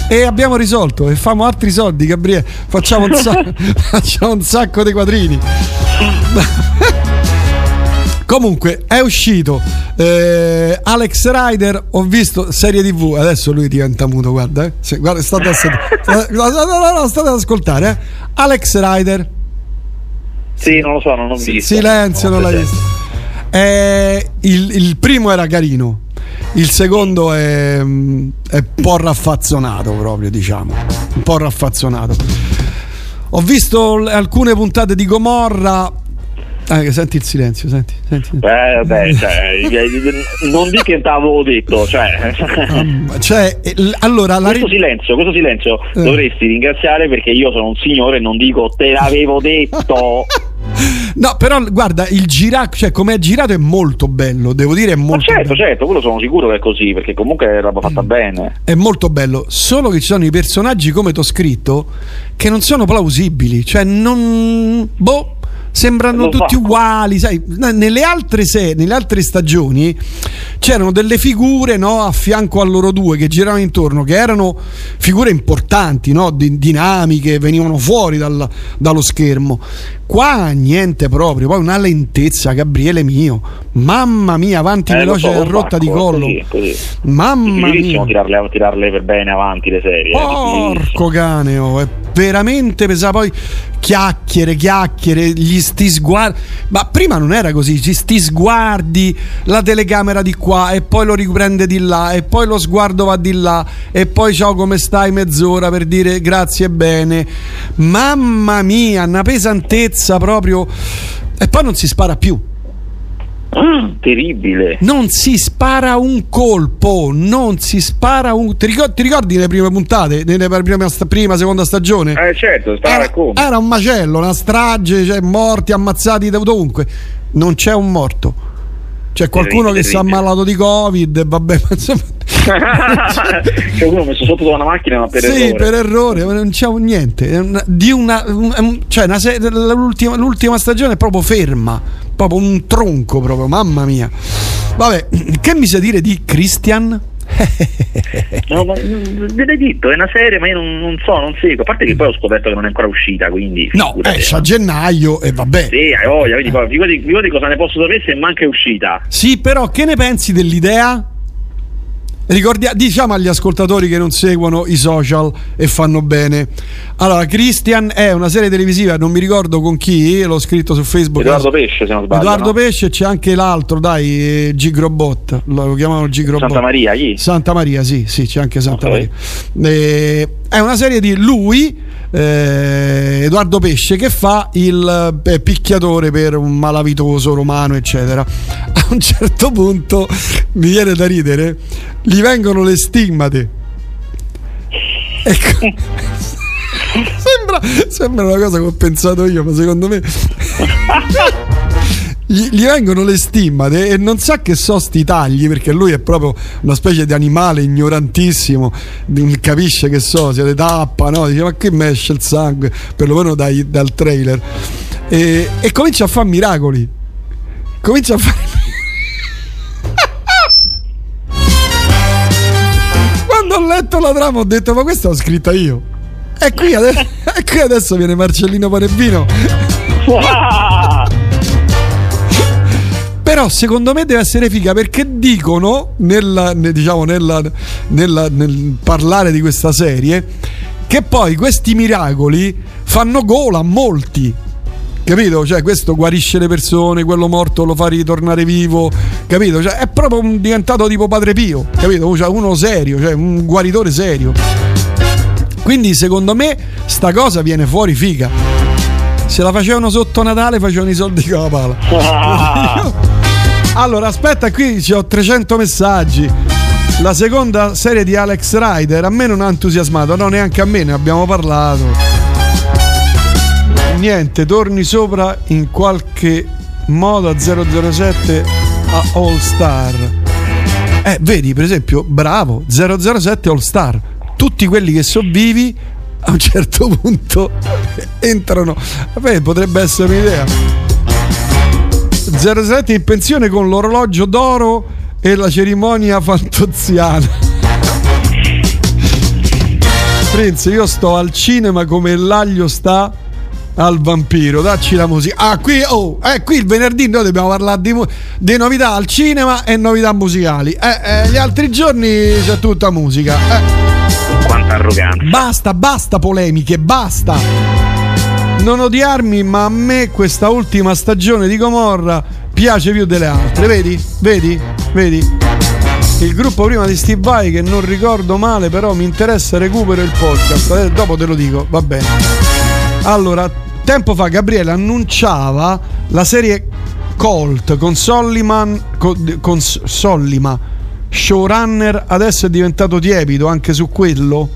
E abbiamo risolto e famo altri soldi, Gabriele. Facciamo un, sa- *laughs* *laughs* facciamo un sacco di quadrini. *laughs* Comunque è uscito eh, Alex Rider. Ho visto serie TV. Adesso lui diventa muto. Guarda, eh. Se- guarda state, *laughs* state- no, no, no, state ad ascoltare. eh. Alex Rider. Sì, non lo so, non ho visto. Silenzio, non l'hai presente. visto. Eh, il, il primo era carino. Il secondo è, è un po' raffazzonato, proprio diciamo. Un po' raffazzonato. Ho visto alcune puntate di Gomorra. Ah, senti il silenzio, senti, senti. Eh, vabbè, cioè, non di che t'avevo detto, cioè. Cioè, l- allora la questo silenzio, questo silenzio Eh. dovresti ringraziare perché io sono un signore e non dico te l'avevo detto. *laughs* No, però guarda, il girato, cioè come è girato è molto bello, devo dire è Ma molto certo, bello. certo, quello sono sicuro che è così, perché comunque è roba fatta Mm. bene. È molto bello, solo che ci sono i personaggi come t'ho scritto che non sono plausibili, cioè non boh Sembrano Lo tutti fa. uguali, sai, nelle altre, se- nelle altre stagioni c'erano delle figure no, a fianco a loro due che giravano intorno, che erano figure importanti, no, di- dinamiche, venivano fuori dal- dallo schermo. Qua niente proprio, poi una lentezza, Gabriele mio, mamma mia, avanti Eh, lo veloce so, rotta di sacco, è collo. così, così. Mamma mia. tirarle, tirarle per bene avanti le serie. eh. Porco cane, oh, è veramente pesante. Poi chiacchiere, chiacchiere, gli sti sguardi. Ma prima non era così, ci sti sguardi, la telecamera di qua e poi lo riprende di là e poi lo sguardo va di là e poi ciao come stai mezz'ora per dire grazie e bene. Mamma mia, una pesantezza proprio. E poi non si spara più. *clears throat* Terribile. Non si spara un colpo, non si spara un. Ti ricordi, ti ricordi le prime puntate? Nelle prima, prima seconda stagione? Eh certo, Era, era un macello, una strage, cioè morti, ammazzati da dovunque. Non c'è un morto. C'è qualcuno Terribile, che si è terribile. ammalato di Covid, vabbè, ma insomma. Cioè uno messo sotto da una macchina ma per sì, errore. per errore, ma non c'è un niente. Una- di una, un- un- cioè una se- l'ultima, l'ultima stagione è proprio ferma, proprio un tronco, proprio, mamma mia. Vabbè, che mi sa dire di Christian? *laughs* No, ma mm, Benedetto è una serie, ma io non, non so, non seguo. A parte che poi ho scoperto che non è ancora uscita, quindi. No, esce a gennaio e vabbè. Sì, hai voglia, quindi figurati, figurati cosa ne posso sapere se manca è uscita. Sì, però che ne pensi dell'idea? Ricordia- diciamo agli ascoltatori che non seguono i social e fanno bene. Allora, Christian è una serie televisiva, non mi ricordo con chi, l'ho scritto su Facebook. Edoardo Pesce, se non sbaglio. Edoardo no? Pesce e c'è anche l'altro, dai, eh, Gigrobot, lo chiamavano Gigrobot. Santa Maria, gli? Santa Maria, sì, sì, c'è anche Santa Ok. Maria. Eh, è una serie di lui, eh, Edoardo Pesce, che fa il eh, picchiatore per un malavitoso romano, eccetera. A un certo punto mi viene da ridere, gli vengono le stimmate. Ecco. *laughs* sembra, sembra una cosa che ho pensato io, ma secondo me. *laughs* Gli, gli vengono le stimmate e non sa che so sti tagli perché lui è proprio una specie di animale ignorantissimo capisce che so se le tappa no? dice ma che me esce il sangue? Perlomeno dai- dal trailer. E, e comincia a fare miracoli. Comincia a fare *laughs* quando ho letto la trama ho detto ma questa l'ho scritta io. E qui, ade- *laughs* e qui adesso viene Marcellino Panevino Però secondo me deve essere figa perché dicono nella, ne- diciamo, nella- nella- nel parlare di questa serie che poi questi miracoli fanno gola a molti. Capito? Cioè, questo guarisce le persone, quello morto lo fa ritornare vivo, capito? Cioè, è proprio un- diventato tipo Padre Pio, capito? Cioè, uno serio, cioè un guaritore serio. Quindi, secondo me, sta cosa viene fuori figa. Se la facevano sotto Natale, facevano i soldi con la pala. *laughs* *laughs* *laughs* Allora, aspetta, qui ci ho 300 messaggi. La seconda serie di Alex Rider a me non ha entusiasmato, no, neanche a me, ne abbiamo parlato. Niente, torni sopra in qualche modo a 007 a All Star. Eh, vedi, per esempio, bravo, 007 All Star. Tutti quelli che sono vivi a un certo punto *laughs* entrano. Vabbè, potrebbe essere un'idea. 07 in pensione con l'orologio d'oro e la cerimonia fantoziana. Prince, io sto al cinema come l'aglio sta al vampiro. Dacci la musica. Ah, qui, oh, eh, qui il venerdì noi dobbiamo parlare di, di novità al cinema e novità musicali. Eh, eh, gli altri giorni c'è tutta musica. Eh. Quanta arroganza. Basta, basta polemiche, basta. Non odiarmi, ma a me questa ultima stagione di Gomorra piace più delle altre. Vedi? Vedi? Vedi? Il gruppo prima di Steve Vai che non ricordo male, però mi interessa recupero il podcast. Eh, dopo te lo dico, va bene. Allora, tempo fa Gabriele annunciava la serie Colt con Solliman con, con Sollima showrunner adesso è diventato tiepido anche su quello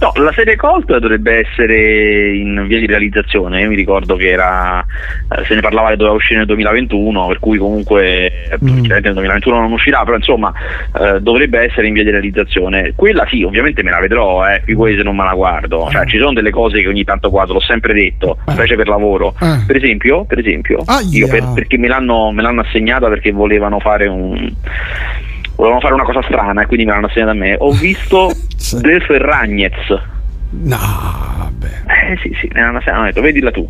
No, la serie Colt dovrebbe essere in via di realizzazione, io mi ricordo che era, eh, se ne parlava che doveva uscire nel 2021, per cui comunque eh, chiaramente nel 2021 non uscirà, però insomma eh, dovrebbe essere in via di realizzazione. Quella sì, ovviamente me la vedrò, eh, figurati se non me la guardo, cioè ci sono delle cose che ogni tanto guardo, l'ho sempre detto, specie per lavoro. Eh. Per esempio, per esempio io per- perché me l'hanno, me l'hanno assegnata perché volevano fare un volevano fare una cosa strana e quindi me l'hanno assegnata a me. Ho visto *laughs* The Ferragnez. No, Eh sì, sì, l'hanno assegnata, hanno detto, vedila tu.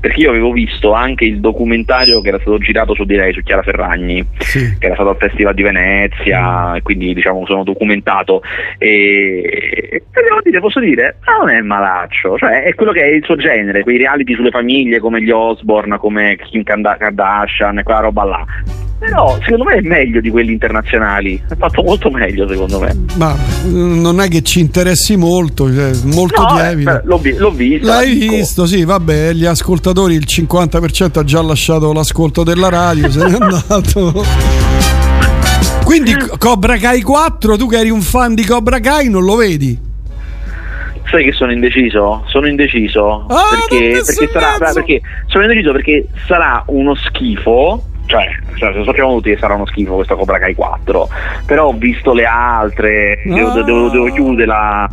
Perché io avevo visto anche il documentario che era stato girato su di lei, su Chiara Ferragni, che era stato al Festival di Venezia, e quindi diciamo sono documentato. E, e devo dire, posso dire, non è malaccio, cioè è quello che è il suo genere, quei reality sulle famiglie come gli Osborne, come Kim Kardashian, quella roba là. Però secondo me è meglio di quelli internazionali, è fatto molto meglio secondo me. Ma mm, non è che ci interessi molto, cioè, molto No, eh, lievito. beh, l'ho, l'ho visto. L'hai visto, sì, vabbè, gli ascoltatori il 50% ha già lasciato l'ascolto della radio, se n'è *laughs* andato. Quindi Cobra Kai 4, tu che eri un fan di Cobra Kai non lo vedi? Sai che sono indeciso? Sono indeciso Ah, perché, perché sarà, perché sono indeciso perché sarà uno schifo. Cioè, cioè, lo sappiamo tutti che sarà uno schifo questa Cobra Kai 4. Però ho visto le altre, devo, devo, devo chiuderla.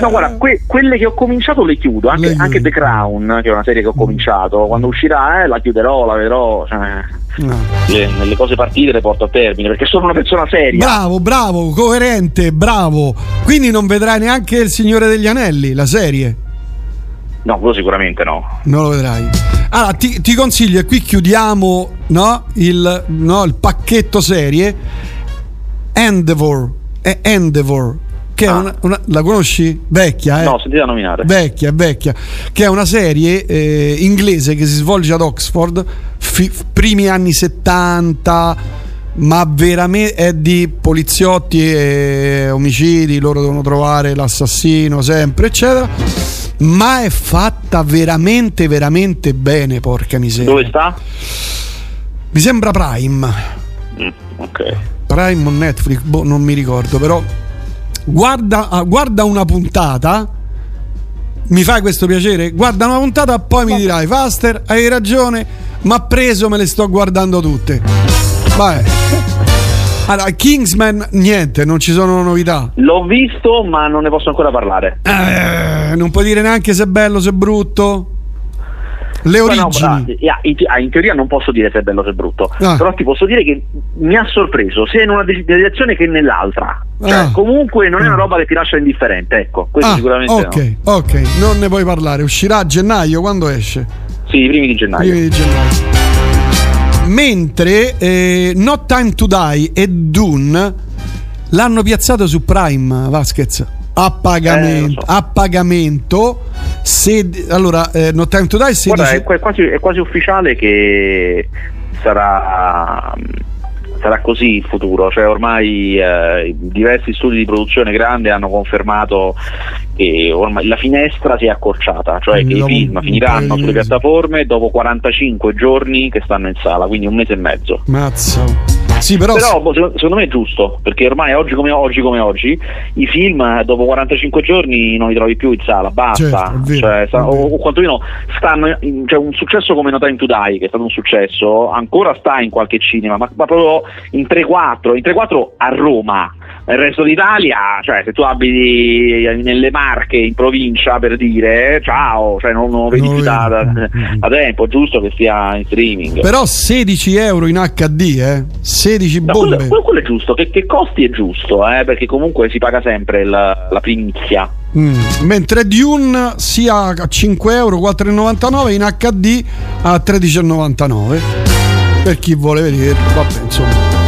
No, guarda, que- quelle che ho cominciato le chiudo, anche, anche The Crown, che è una serie che ho cominciato. Quando uscirà, eh, la chiuderò, la vedrò. Cioè, le, le cose partite le porto a termine perché sono una persona seria. Bravo, bravo, coerente, bravo. Quindi non vedrai neanche Il Signore degli Anelli, la serie. No, quello sicuramente no. Non lo vedrai. Allora, ti, ti consiglio, e qui chiudiamo no, il, no, il pacchetto serie. Endeavor. È Endeavor. Che è una, una- la conosci? Vecchia, eh? No, sentita nominare. Vecchia, vecchia. Che è una serie eh, inglese che si svolge ad Oxford, fi- primi anni 70, ma veramente è di poliziotti e omicidi, loro devono trovare l'assassino sempre, eccetera. Ma è fatta veramente, veramente bene, porca miseria. Dove sta? Mi sembra Prime. Mm, ok. Prime o Netflix, boh, non mi ricordo, però guarda, ah, guarda una puntata. Mi fai questo piacere? Guarda una puntata, poi mi dirai, Faster, hai ragione, ma preso, me le sto guardando tutte. Vai. Allora, Kingsman, niente, non ci sono novità. L'ho visto, ma non ne posso ancora parlare. Eh, non puoi dire neanche se è bello, se è brutto. Le no, origini. ah, ah, in, ah, teoria non posso dire se è bello o se è brutto, Ah. però ti posso dire che mi ha sorpreso sia in una di- direzione che nell'altra. Cioè, Ah. comunque non è una roba che ti lascia indifferente, ecco, questo Ah, sicuramente ok, ok, non ne puoi parlare. Uscirà a gennaio quando esce? no. Sì, i primi di gennaio. Primi di gennaio. Mentre eh, No Time to Die e Dune l'hanno piazzato su Prime Vasquez a pagamento. a pagamento se, allora, eh, No Time to Die 16 Guarda, è quasi, è quasi ufficiale che sarà, sarà così il futuro, cioè ormai eh, diversi studi di produzione grande hanno confermato che ormai la finestra si è accorciata, cioè che i film finiranno sulle piattaforme dopo 45 giorni che stanno in sala, quindi un mese e mezzo. Mazza. Sì, però, boh, secondo, me è giusto, perché ormai oggi come oggi come oggi i film eh, dopo 45 giorni non li trovi più in sala, basta. Certo, Cioè, sta- o, o quantomeno stanno in- cioè un successo come No Time to Die, che è stato un successo, ancora sta in qualche cinema, ma, ma proprio in 3-4, in 3-4 a Roma. Nel resto d'Italia, cioè se tu abiti nelle Marche in provincia per dire ciao, cioè non, non lo vedi Non più da, da- vedi. da tempo, giusto che sia in streaming. però 16 euro in HD, eh? 16 No, quello, bombe. quello- quello è giusto, che, che costi è giusto, eh, perché comunque si paga sempre la, la primizia. Mm. Mentre Dune sia a 5 euro 4,99 in HD a 13,99 per chi vuole vedere vabbè insomma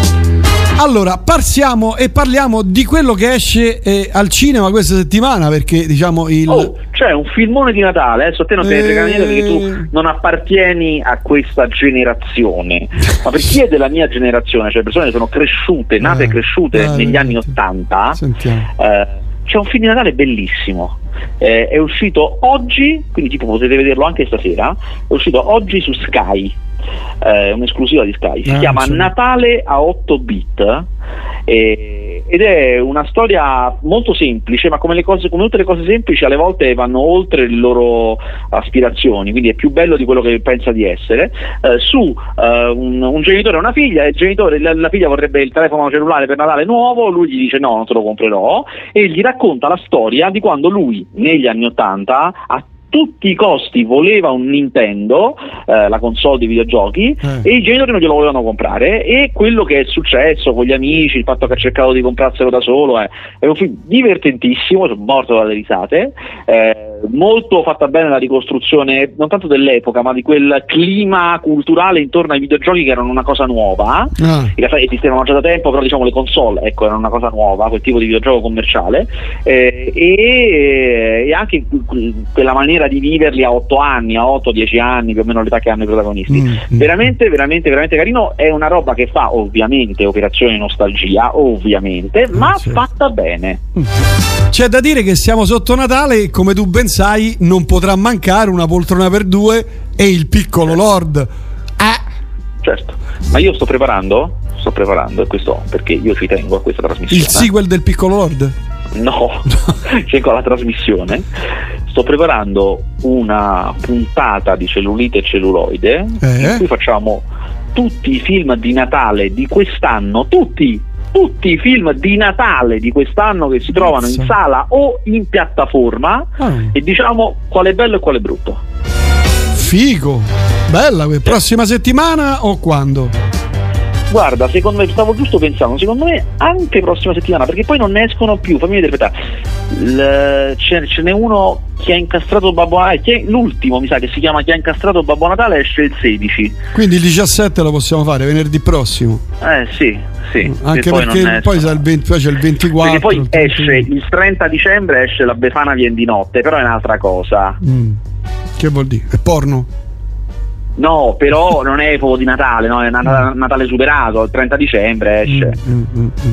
allora passiamo e parliamo di quello che esce eh, al cinema questa settimana perché diciamo il Oh, c'è un filmone di Natale, adesso a te non ti Eh. frega niente perché tu non appartieni a questa generazione, ma per chi è della mia generazione, cioè persone che sono cresciute, nate e cresciute eh, negli anni Ottanta, sentiamo. eh, c'è un film di Natale bellissimo. Eh, è uscito oggi, quindi tipo potete vederlo anche stasera. È uscito oggi su Sky, eh, è un'esclusiva di Sky. Si Ah, chiama insomma. Natale a 8 bit. eh, ed è una storia molto semplice, ma come, cose, come tutte le cose semplici alle volte vanno oltre le loro aspirazioni, quindi è più bello di quello che pensa di essere, eh, su eh, un, un genitore e una figlia, il genitore, la, la figlia vorrebbe il telefono cellulare per Natale nuovo, lui gli dice no, non te lo comprerò, e gli racconta la storia di quando lui negli anni Ottanta ha tutti i costi voleva un Nintendo, eh, la console di videogiochi, e i genitori non glielo volevano comprare. E quello che è successo con gli amici, il fatto che ha cercato di comprarselo da solo, è, è un film divertentissimo, sono morto dalle risate, eh, molto fatta bene la ricostruzione non tanto dell'epoca ma di quel clima culturale intorno ai videogiochi che erano una cosa nuova, Ah. in realtà esistevano già da tempo, però diciamo le console ecco, erano una cosa nuova, quel tipo di videogioco commerciale eh, e, e anche que- quella maniera di viverli a 8 anni, a 8-10 anni, più o meno l'età che hanno i protagonisti. Veramente, veramente, veramente carino. È una roba che fa ovviamente operazione nostalgia, ovviamente, ma fatta bene. C'è da dire che siamo sotto Natale come tu ben sai non potrà mancare una poltrona per due e il piccolo Lord. Certo, ma io sto preparando, sto preparando, e questo perché io ci tengo a questa trasmissione. Il sequel del piccolo Lord. No, *laughs* cerco la trasmissione. Sto preparando una puntata di cellulite e celluloide Eh? in cui facciamo tutti i film di Natale di quest'anno, tutti, tutti i film di Natale di quest'anno che si trovano in sala o in piattaforma Ah. e diciamo qual è bello e qual è brutto. Figo. Bella, que- prossima settimana o quando? Guarda, secondo me, stavo giusto pensando, secondo me anche prossima settimana, perché poi non ne escono più, fammi vedere, aspetta, ce n'è uno che ha incastrato Babbo Natale, chi è- l'ultimo mi sa che si chiama Chi ha incastrato Babbo Natale esce il 16. Quindi il 17 lo possiamo fare venerdì prossimo. Eh sì, sì. Anche e poi non perché poi, c'è il 20 poi c'è il 24. Perché poi il esce il 30 dicembre esce la Befana Vien di notte, però è un'altra cosa. Mm. Che vuol dire? È porno? No, però non è proprio di Natale, no? è Nat- Natale superato, il 30 dicembre esce. Mm, mm, mm.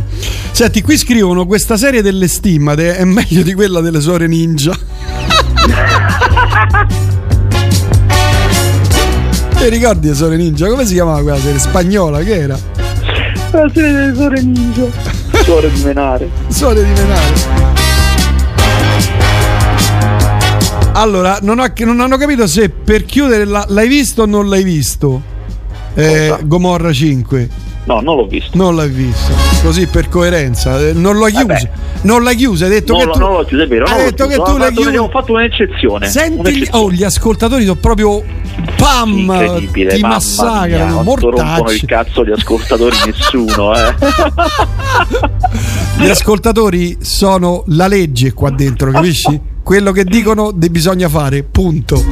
Senti, qui scrivono questa serie delle stimmate è meglio di quella delle suore ninja. *laughs* Ti ricordi le suore ninja? Come si chiamava quella serie? Spagnola che era? La serie delle suore ninja. *laughs* Suore di menare. Suore di menare. Allora, non, ho- non hanno capito se per chiudere la- l'hai visto o non l'hai visto. Eh, Gomorra 5. No, non l'ho visto. Non l'hai visto. Così per coerenza. Non l'ho chiuso. Non l'hai chiuso, hai detto Non che lo- tu. non l'ho chiuso, è vero, Hai detto che chiuso, tu ho l'hai chiuso. ho fatto un'eccezione. Senti, gli, un'eccezione. oh, gli ascoltatori sono proprio pam, Incredibile, ti massacrano, non rompono il cazzo di ascoltatori *laughs* nessuno, eh. Gli ascoltatori sono la legge qua dentro, capisci? Quello che dicono de- bisogna fare, punto.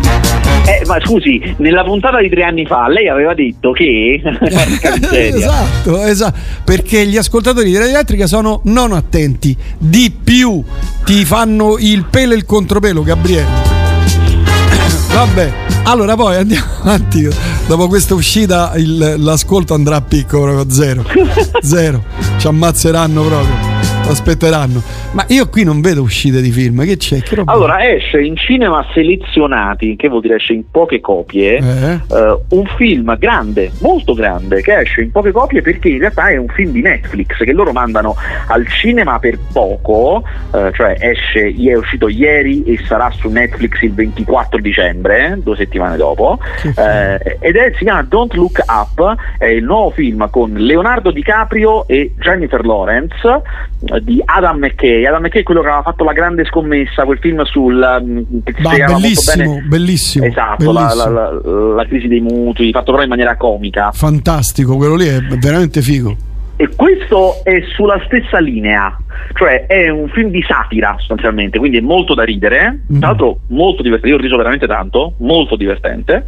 Eh, ma scusi, nella puntata di tre anni fa lei aveva detto che. *laughs* Esatto, esatto. Perché gli ascoltatori di Radio Elettrica sono non attenti, di più ti fanno il pelo e il contropelo, Gabriele. *coughs* Vabbè, allora poi andiamo *laughs* avanti. Dopo questa uscita il- l'ascolto andrà a picco proprio zero. *laughs* Zero. Ci ammazzeranno proprio. Aspetteranno. Ma io qui non vedo uscite di film. Che c'è? Che? Allora esce in cinema selezionati, che vuol dire esce in poche copie, Eh? eh, un film grande, molto grande, che esce in poche copie perché in realtà è un film di Netflix che loro mandano al cinema per poco, eh, cioè esce, è uscito ieri e sarà su Netflix il 24 dicembre, due settimane dopo, eh, ed è, si chiama Don't Look Up, è il nuovo film con Leonardo DiCaprio e Jennifer Lawrence eh, di Adam McKay. Adam McKay è quello che aveva fatto la grande scommessa, quel film sul... mm, molto bellissimo, bellissimo. Esatto, la, bellissimo. la- la- la crisi dei mutui, fatto però in maniera comica. Fantastico, quello lì è veramente figo. E questo è sulla stessa linea, cioè è un film di satira sostanzialmente, quindi è molto da ridere, Mm. tra l'altro molto divertente, io ho riso veramente tanto, molto divertente.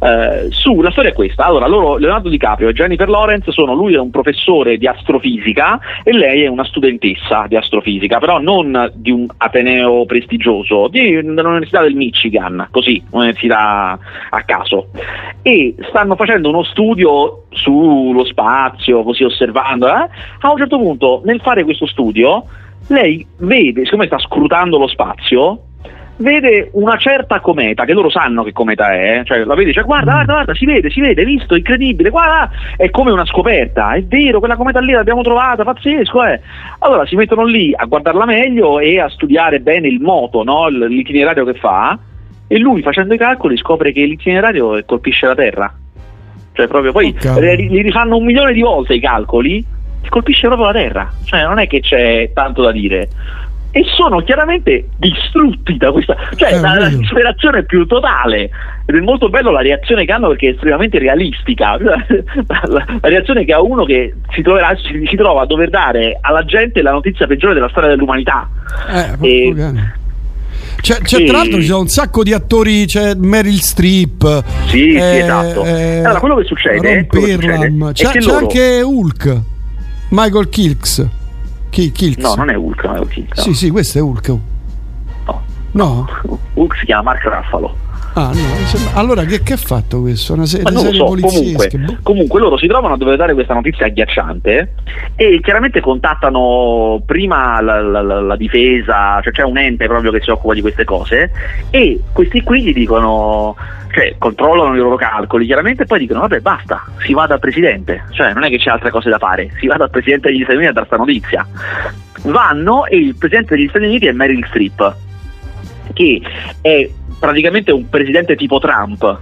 Eh, su, la storia è questa, allora loro, Leonardo DiCaprio e Jennifer Lawrence sono, lui è un professore di astrofisica e lei è una studentessa di astrofisica, però non di un ateneo prestigioso, di dell'Università del Michigan, così, un'università a caso. E stanno facendo uno studio sullo spazio, così osservando. eh. A un certo punto, nel fare questo studio, lei vede, siccome sta scrutando lo spazio, vede una certa cometa, che loro sanno che cometa è, eh, cioè la vede, cioè guarda, guarda, guarda, si vede, si vede, visto, incredibile, guarda, è come una scoperta, è vero, quella cometa lì l'abbiamo trovata, pazzesco, eh. Allora si mettono lì a guardarla meglio e a studiare bene il moto, no? L'itinerario che fa, e lui facendo i calcoli scopre che l'itinerario colpisce la Terra. Cioè proprio poi re- li rifanno un milione di volte i calcoli, e colpisce proprio la Terra, cioè non è che c'è tanto da dire e sono chiaramente distrutti da questa cioè la, la disperazione più totale ed è molto bello la reazione che hanno perché è estremamente realistica *laughs* la, la- la reazione che ha uno che si, troverà, si, si trova a dover dare alla gente la notizia peggiore della storia dell'umanità Eh, C'è, c'è Sì. tra l'altro ci sono un sacco di attori, c'è Meryl Streep. Sì, sì, eh, esatto. eh, Allora, quello che succede- Ron quello che succede C'è, che c'è loro- anche Hulk. Michael Kilks. Chi, Kilks. no non è Hulk è Hulk no. Sì, sì, questo è Hulk. No. Hulk si chiama Mark Ruffalo Ah, no. Allora, che, che ha fatto questo? Una se- Ma una non lo serie so, poliziesche? comunque, Boh. comunque loro si trovano a dover dare questa notizia agghiacciante e chiaramente contattano prima la, la- la- la difesa, cioè c'è un ente proprio che si occupa di queste cose e questi qui gli dicono, cioè controllano i loro calcoli chiaramente e poi dicono vabbè basta, si va dal presidente, cioè non è che c'è altre cose da fare, si va dal presidente degli Stati Uniti a dare questa notizia. Vanno e il presidente degli Stati Uniti è Meryl Streep che è praticamente un presidente tipo Trump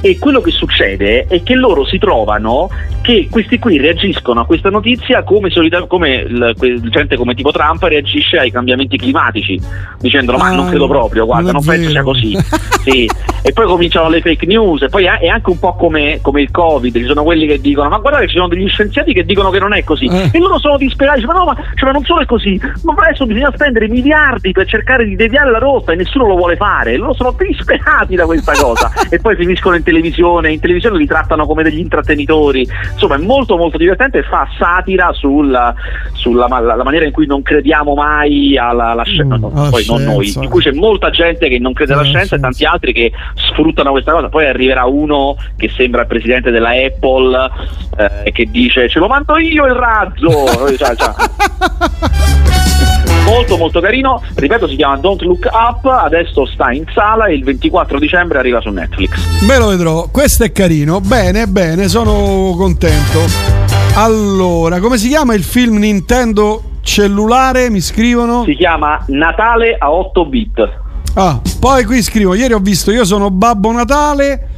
e quello che succede è che loro si trovano che questi qui reagiscono a questa notizia come, solita- come que- gente come tipo Trump reagisce ai cambiamenti climatici dicendo ma Ah, non credo proprio guarda non penso sia vero." così *laughs* Sì. e poi cominciano le fake news e poi è anche un po' come, come il covid ci sono quelli che dicono ma guardate ci sono degli scienziati che dicono che non è così Eh. e loro sono disperati dicono, ma no ma, cioè, ma non solo è così ma adesso bisogna spendere miliardi per cercare di deviare la rotta e nessuno lo vuole fare loro sono disperati da questa cosa. *laughs* E poi finiscono in televisione in televisione li trattano come degli intrattenitori. Insomma è molto molto divertente e fa satira sulla, sulla la, la maniera in cui non crediamo mai alla, alla scienza no, alla poi non noi scienza. in cui c'è molta gente che non crede alla Alla scienza e tanti altri che sfruttano questa cosa. Poi arriverà uno che sembra il presidente della Apple eh, che dice ce lo mando io il razzo. Cioè, cioè. *laughs* molto molto carino. Ripeto si chiama Don't Look Up adesso sta in sala e il 24 dicembre arriva su Netflix Me lo vedrò. Questo è carino. Bene, bene, sono contento. Allora, come si chiama il film Nintendo cellulare? Mi scrivono. si chiama Natale a 8 bit Ah, poi qui scrivo, ieri ho visto Io sono Babbo Natale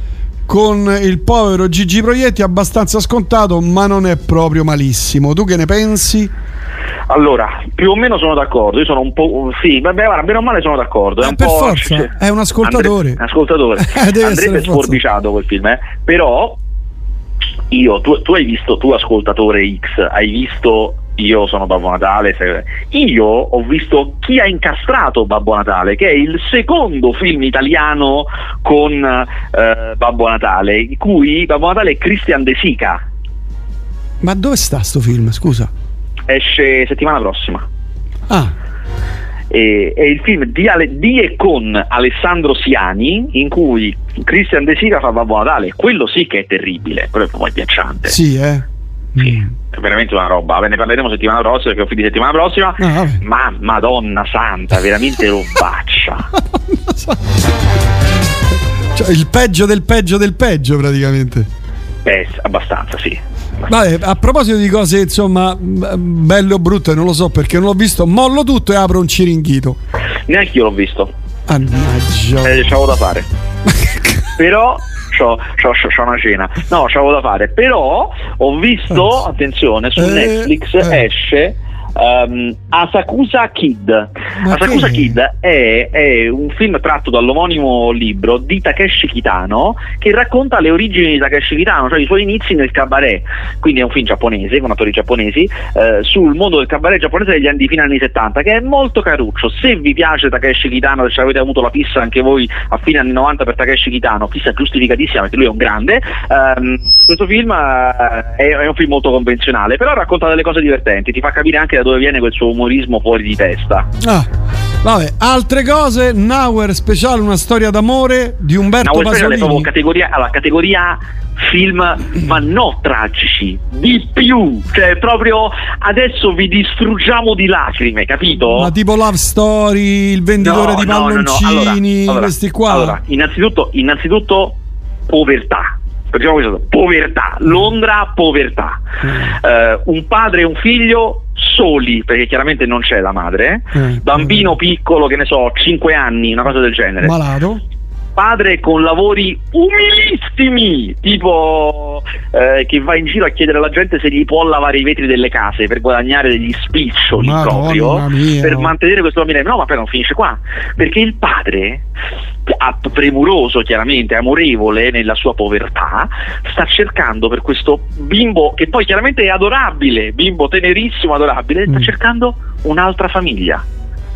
con il povero Gigi Proietti abbastanza scontato, ma non è proprio malissimo. Tu che ne pensi? Allora, più o meno sono d'accordo, io sono un po'. Sì, vabbè, guarda, bene o male sono d'accordo. È un Eh, per po'. forza, è un ascoltatore. Andre- ascoltatore. *laughs* Eh, Andrebbe sforbiciato quel film, eh. Però io, tu, tu hai visto, tu ascoltatore X, hai visto Io sono Babbo Natale. se- Io ho visto Chi ha incastrato Babbo Natale, che è il secondo film italiano con eh, Babbo Natale, in cui Babbo Natale è Christian De Sica. Ma dove sta sto film? Scusa. Esce settimana prossima. Ah, e- è il film di, Ale- di e con Alessandro Siani in cui Christian De Sica fa Babbo Natale quello sì che è terribile quello è proprio agghiacciante sì, eh. È veramente una roba Ve ne parleremo settimana prossima perché ho finito settimana prossima Ah, vabbè. ma madonna santa veramente robaccia *laughs* Cioè, il peggio del peggio del peggio, praticamente. Beh, abbastanza sì Vabbè, a proposito di cose, insomma, belle o brutte, non lo so perché non l'ho visto. Mollo tutto e apro un ciringhito. neanche io l'ho visto Mannaggia. eh, c'avevo da fare *laughs* però c'ho, c'ho- c'ho- una cena. No c'avevo da fare. Però ho visto attenzione su Eh, Netflix eh. esce ehm, Asakusa Kid. Asakusa che- Kid è, è un film tratto dall'omonimo libro di Takeshi Kitano che racconta le origini di Takeshi Kitano cioè i suoi inizi nel cabaret. Quindi è un film giapponese con attori giapponesi eh, sul mondo del cabaret giapponese degli anni fino agli anni 70 che è molto caruccio. Se vi piace Takeshi Kitano se avete avuto la fissa anche voi a fine anni 90 per Takeshi Kitano fissa giustificatissima perché lui è un grande ehm, questo film eh, è, è un film molto convenzionale però racconta delle cose divertenti ti fa capire anche da dove viene quel suo umorismo fuori di testa Ah, Vabbè, altre cose, Nauer speciale, una storia d'amore di Umberto è proprio Pasolini. categoria, allora, categoria film, ma no tragici, di più. Cioè, proprio adesso vi distruggiamo di lacrime, capito? Ma tipo Love Story, il venditore No, di no, no, no. palloncini, Allora, allora, questi qua. Allora, innanzitutto, innanzitutto povertà. Diciamo questo, povertà, Londra, povertà. Eh, un padre e un figlio soli, perché chiaramente non c'è la madre. Eh, Bambino piccolo, che ne so, 5 anni, una cosa del genere. Malato. Padre con lavori umilissimi, tipo eh, che va in giro a chiedere alla gente se gli può lavare i vetri delle case per guadagnare degli spiccioli Madonna proprio mia. per mantenere questo bambino. No, ma poi non finisce qua, perché il padre, premuroso chiaramente, amorevole nella sua povertà, sta cercando per questo bimbo che poi chiaramente è adorabile, bimbo tenerissimo, adorabile, sta cercando un'altra famiglia.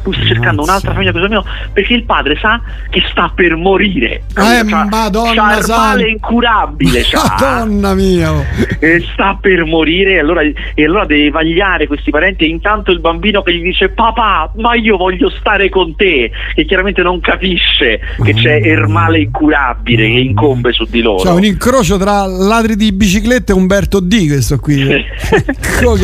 Lui sta cercando un'altra famiglia questo bambino perché il padre sa che sta per morire. Eh, C'ha- Madonna c'ha il male incurabile. Madonna mia. E sta per morire e allora, e allora deve vagliare questi parenti e intanto il bambino che gli dice papà ma io voglio stare con te che chiaramente non capisce che c'è il male incurabile che incombe su di loro C'è un incrocio tra ladri di biciclette e Umberto D, questo qui. *laughs* col,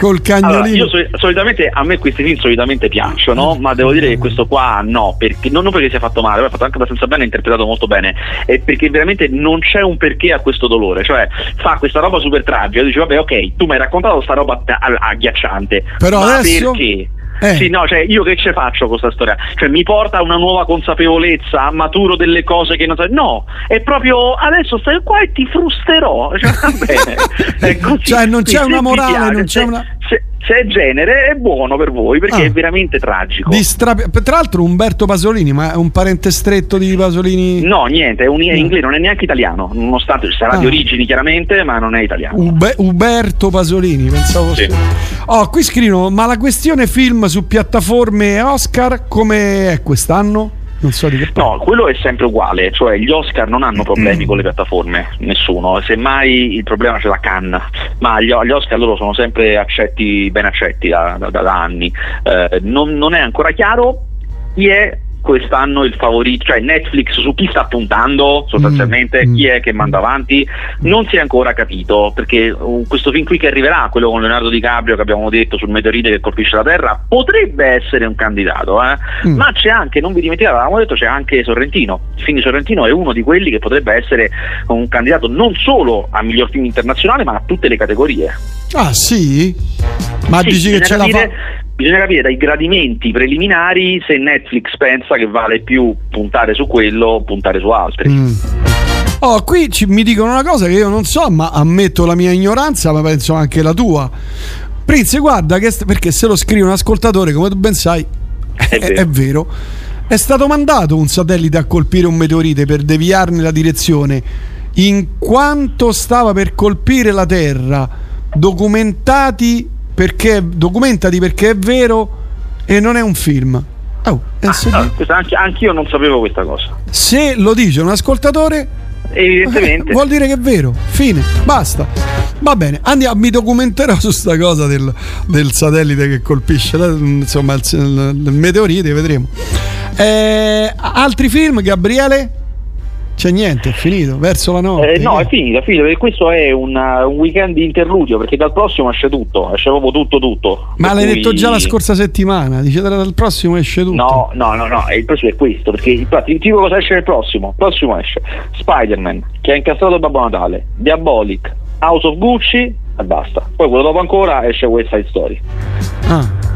col cagnolino. Allora, io soli- solitamente a me questi film solitamente piacciono, ma devo dire che questo qua no, perché, non, non perché sia fatto male, poi è fatto anche abbastanza bene, è interpretato molto bene, è perché veramente non c'è un perché a questo dolore, cioè fa questa roba super tragica, dici vabbè ok, tu mi hai raccontato sta roba agghiacciante, Però ma adesso- perché? Eh. Sì, no, cioè io che ce faccio con questa storia? Cioè mi porta a una nuova consapevolezza, maturo delle cose che non so. No, è proprio adesso stai qua e ti frusterò. Cioè, va bene. *laughs* È così. Cioè, non c'è una morale, non c'è una- Se, se è genere è buono per voi perché Ah. è veramente tragico. Di stra- Tra l'altro Umberto Pasolini, ma è un parente stretto di Pasolini? No, niente, è un è inglese, non è neanche italiano, nonostante sarà di Ah. origini chiaramente, ma non è italiano. Ube- Uberto Pasolini, pensavo fosse. Oh, qui scrivono: ma la questione film su piattaforme Oscar come è quest'anno? Non so di che No, quello è sempre uguale, cioè gli Oscar non hanno Mm. problemi con le piattaforme, nessuno, semmai il problema ce l'ha Cannes, ma gli, gli Oscar loro sono sempre accetti, ben accetti da, da- da anni. Eh, non, non è ancora chiaro chi è quest'anno il favorito, cioè Netflix su chi sta puntando sostanzialmente, Mm. chi è che manda avanti, non si è ancora capito, perché uh, questo film qui che arriverà, quello con Leonardo DiCaprio che abbiamo detto sul meteorite che colpisce la Terra, potrebbe essere un candidato, eh? Mm. ma c'è anche, non vi dimenticate, avevamo detto c'è anche Sorrentino, il film di Sorrentino è uno di quelli che potrebbe essere un candidato non solo a miglior film internazionale ma a tutte le categorie. Ah, sì? Ma Sì, dici che ce la fa? Bisogna capire dai gradimenti preliminari se Netflix pensa che vale più puntare su quello o puntare su altri. Mm. Oh, qui ci- mi dicono una cosa che io non so, ma ammetto la mia ignoranza, ma penso anche la tua. Prince, guarda, che perché se lo scrive un ascoltatore, come tu ben sai, è, è vero. È stato mandato un satellite a colpire un meteorite per deviarne la direzione. In quanto stava per colpire la Terra, documentati perché, documentati perché è vero e non è un film. Oh, e se, Ah, questa- anche, anch'io non sapevo questa cosa. se lo dice un ascoltatore, Evidentemente. vuol dire che è vero. Fine, basta. Va bene, andiamo, mi documenterò su sta cosa del, del satellite che colpisce insomma il, il- il meteorite, vedremo. Eh, altri film, Gabriele? C'è niente, è finito, verso la notte. Eh, no, è finito, è finito, perché questo è un, uh, un weekend di interludio, perché dal prossimo esce tutto, esce proprio tutto tutto. Ma l'hai cui- detto già la scorsa settimana, dice dal prossimo esce tutto. No, no, no, no, il prossimo è questo, perché infatti ti dico cosa esce nel prossimo. Il prossimo esce Spider-Man, che ha incastrato Babbo Natale, Diabolic, House of Gucci e basta. Poi quello dopo ancora esce West Side Story. Ah.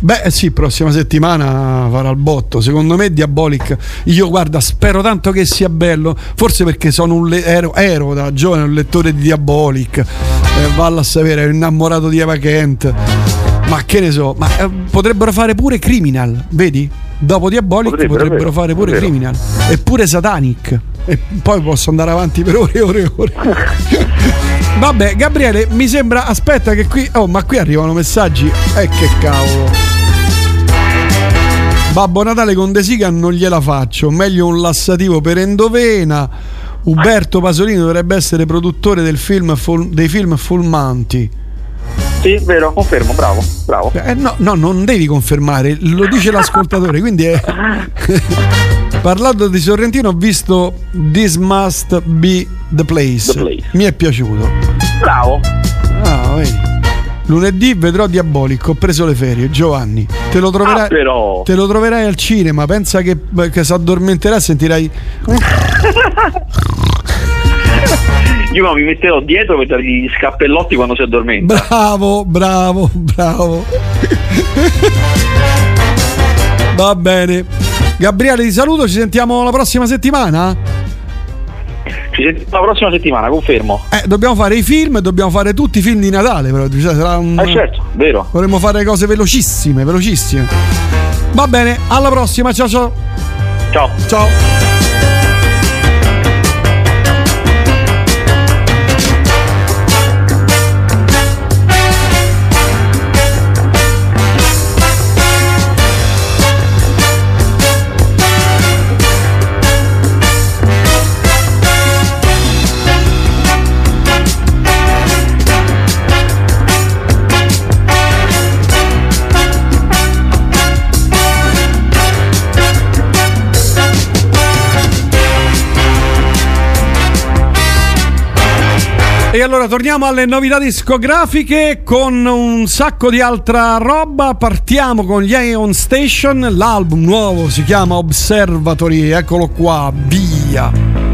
Beh, eh sì, prossima settimana farà il botto. Secondo me, Diabolic. Io, guarda, spero tanto che sia bello. Forse perché sono un le- ero, ero da giovane un lettore di Diabolic. Eh, vallo a sapere, ero innamorato di Eva Kent. Ma che ne so, ma eh, potrebbero fare pure Criminal, vedi? Dopo Diabolic Potrebbero, potrebbero, fare pure vero. Criminal. Eppure Satanic. E poi posso andare avanti per ore e ore e ore. *laughs* Vabbè, Gabriele, mi sembra. Aspetta, che qui. Oh, ma qui arrivano messaggi. Eh, che cavolo. Babbo Natale con De Sica non gliela faccio. Meglio un lassativo per endovena. Uberto Pasolini dovrebbe essere produttore del film Full- dei film Fulmanti. Sì, vero, confermo, bravo, bravo. Eh, no, no, non devi confermare, lo dice l'ascoltatore, quindi è... *laughs* Parlando di Sorrentino ho visto This Must Be the Place. The Place. Mi è piaciuto. Bravo. Ah, vedi. Lunedì vedrò Diabolico, ho preso le ferie, Giovanni. Te lo troverai, Ah, te lo troverai al cinema, pensa che, che si addormenterà e sentirai... *laughs* Io ma mi metterò dietro per dargli gli scappellotti quando si addormenta. Bravo, bravo, bravo. Va bene. Gabriele, ti saluto, ci sentiamo la prossima settimana? Ci sentiamo la prossima settimana, confermo. Eh, dobbiamo fare i film, dobbiamo fare tutti i film di Natale, però cioè, sarà un... Eh certo, vero. Vorremmo fare cose velocissime, velocissime. Va bene, alla prossima, ciao ciao. Ciao. Ciao. E allora torniamo alle novità discografiche con un sacco di altra roba. Partiamo con gli Ion Station. L'album nuovo si chiama Observatory. Eccolo qua, via.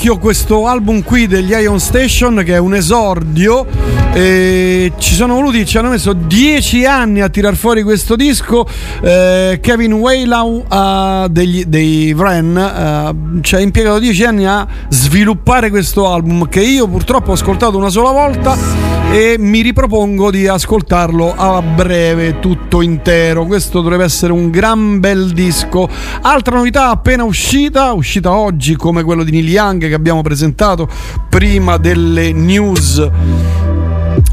D'occhio questo album qui degli Ion Station che è un esordio. E ci sono voluti, ci hanno messo dieci anni a tirar fuori questo disco. Eh, Kevin Waylau uh, degli, dei Vren uh, ci ha impiegato dieci anni a sviluppare questo album che io purtroppo ho ascoltato una sola volta e mi ripropongo di ascoltarlo a breve tutto intero. Questo dovrebbe essere un gran bel disco. Altra novità appena uscita, uscita oggi come quello di Neil Young che abbiamo presentato prima delle news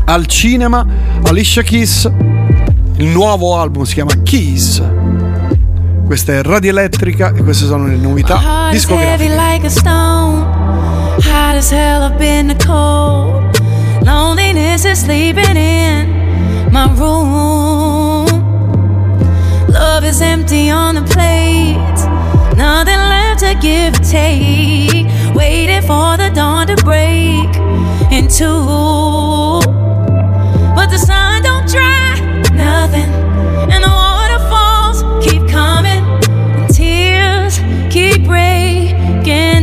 al cinema, Alicia Keys, il nuovo album si chiama Keys. Questa è Radio Elettrica e queste sono le novità discografiche. Loneliness is sleeping in my room. Love is empty on the plate. Nothing left to give or take. Waiting for the dawn to break into. But the sun don't dry nothing. And the waterfalls keep coming. And tears keep breaking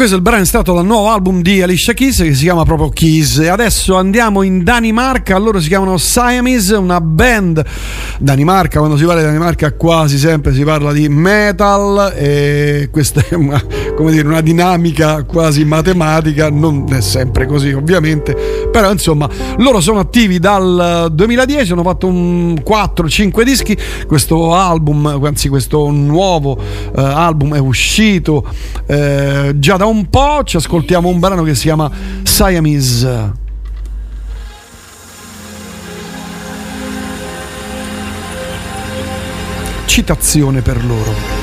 questo è il brano estratto dal nuovo album di Alicia Keys che si chiama proprio Keys. E adesso andiamo in Danimarca, loro si chiamano Siamese, una band Danimarca, quando si parla di Danimarca quasi sempre si parla di metal e questa è una, dire, una dinamica quasi matematica, non è sempre così ovviamente, però insomma loro sono attivi dal 2010, hanno fatto un 4-5 dischi, questo album, anzi questo nuovo eh, album è uscito eh, già da un po', ci ascoltiamo un brano che si chiama Siamese. Citazione per loro.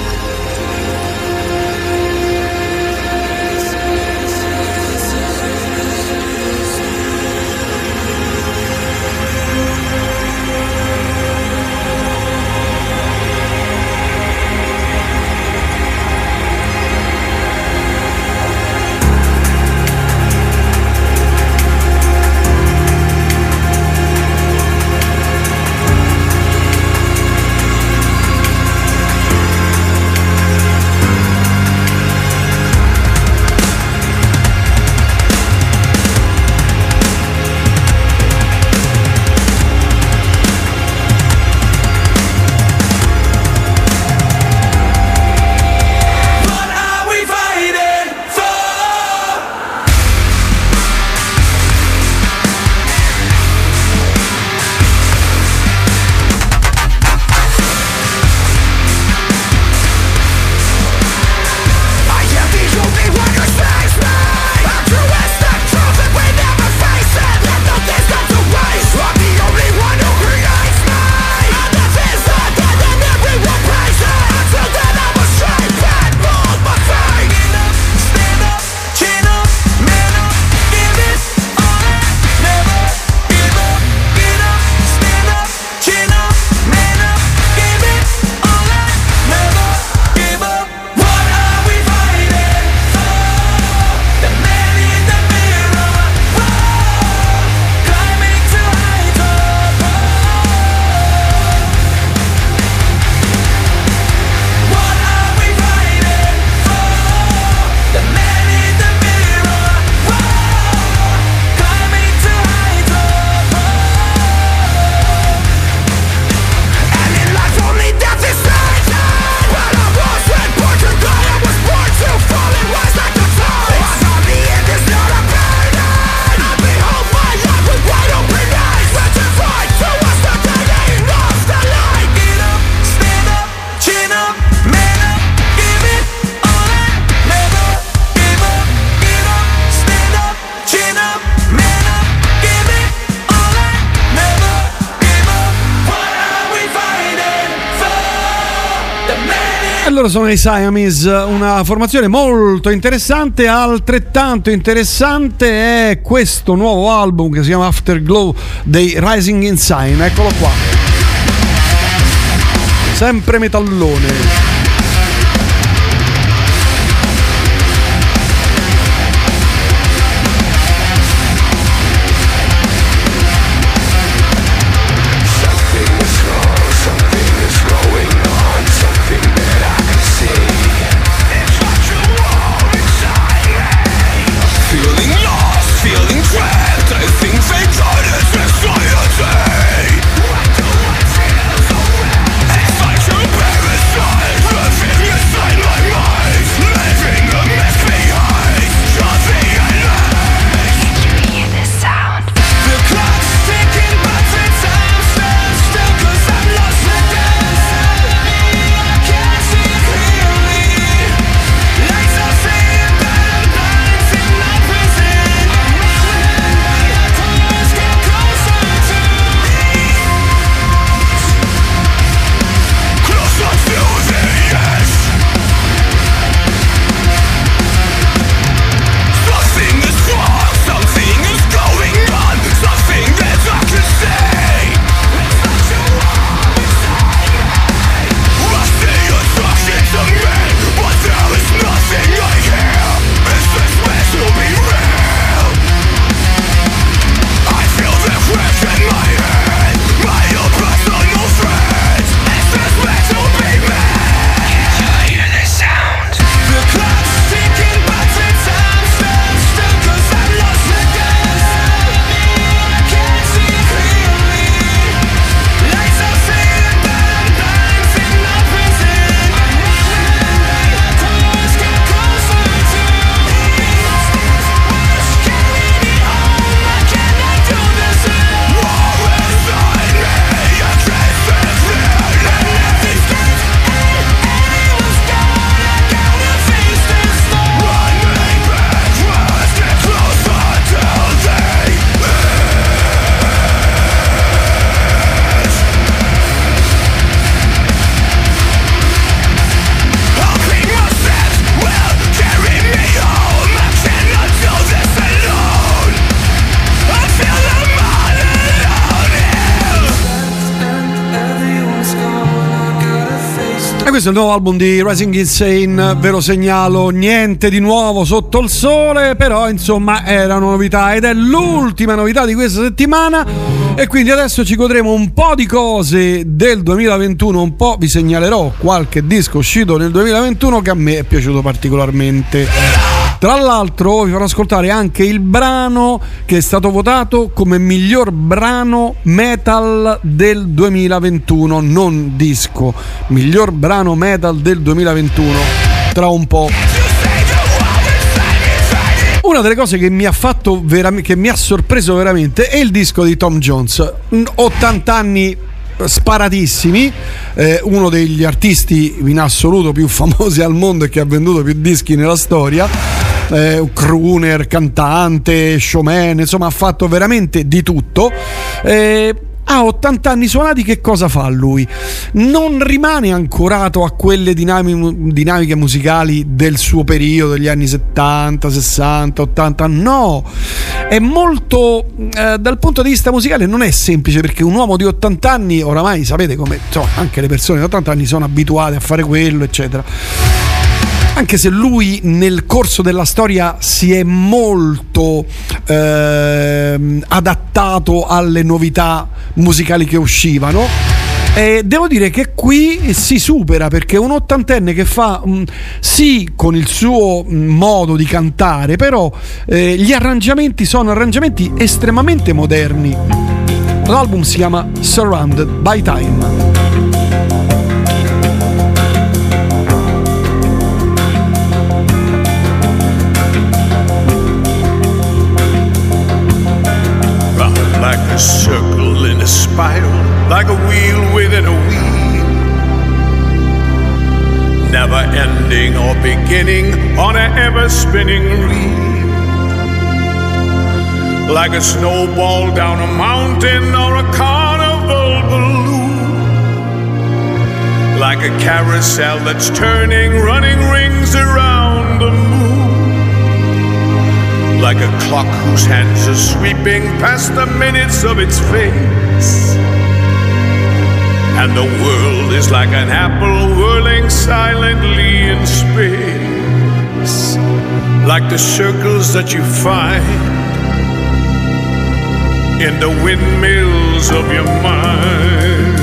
Loro sono i Siamese, una formazione molto interessante, altrettanto interessante è questo nuovo album che si chiama Afterglow dei Rising Insane, eccolo qua. Sempre metallone. Questo è il nuovo album di Rising Insane, ve lo segnalo, niente di nuovo sotto il sole, però insomma era una novità ed è l'ultima novità di questa settimana e quindi adesso ci godremo un po' di cose del 2021, un po' vi segnalerò qualche disco uscito nel 2021 che a me è piaciuto particolarmente. Tra l'altro vi farò ascoltare anche il brano che è stato votato come miglior brano metal del 2021, non disco, miglior brano metal del 2021. Tra un po'. Una delle cose che mi ha fatto veramente, che mi ha sorpreso veramente è il disco di Tom Jones. 80 anni sparatissimi, eh, uno degli artisti in assoluto più famosi al mondo e che ha venduto più dischi nella storia. Eh, crooner, cantante, showman, insomma ha fatto veramente di tutto. Eh, ha 80 anni suonati, che cosa fa lui? Non rimane ancorato a quelle dinami- dinamiche musicali del suo periodo, degli anni 70, 60, 80, no, è molto, eh, dal punto di vista musicale non è semplice perché un uomo di 80 anni, oramai sapete come, insomma, anche le persone di 80 anni sono abituate a fare quello, eccetera anche se lui nel corso della storia si è molto ehm, adattato alle novità musicali che uscivano. E devo dire che qui si supera perché un ottantenne che fa mh, sì con il suo mh, modo di cantare, però eh, gli arrangiamenti sono arrangiamenti estremamente moderni. L'album si chiama Surrounded by Time. Spiral, like a wheel within a wheel. Never ending or beginning on an ever spinning reel. Like a snowball down a mountain or a carnival balloon. like a carousel that's turning, running rings around the moon. Like a clock whose hands are sweeping past the minutes of its face. And the world is like an apple whirling silently in space. Like the circles that you find in the windmills of your mind.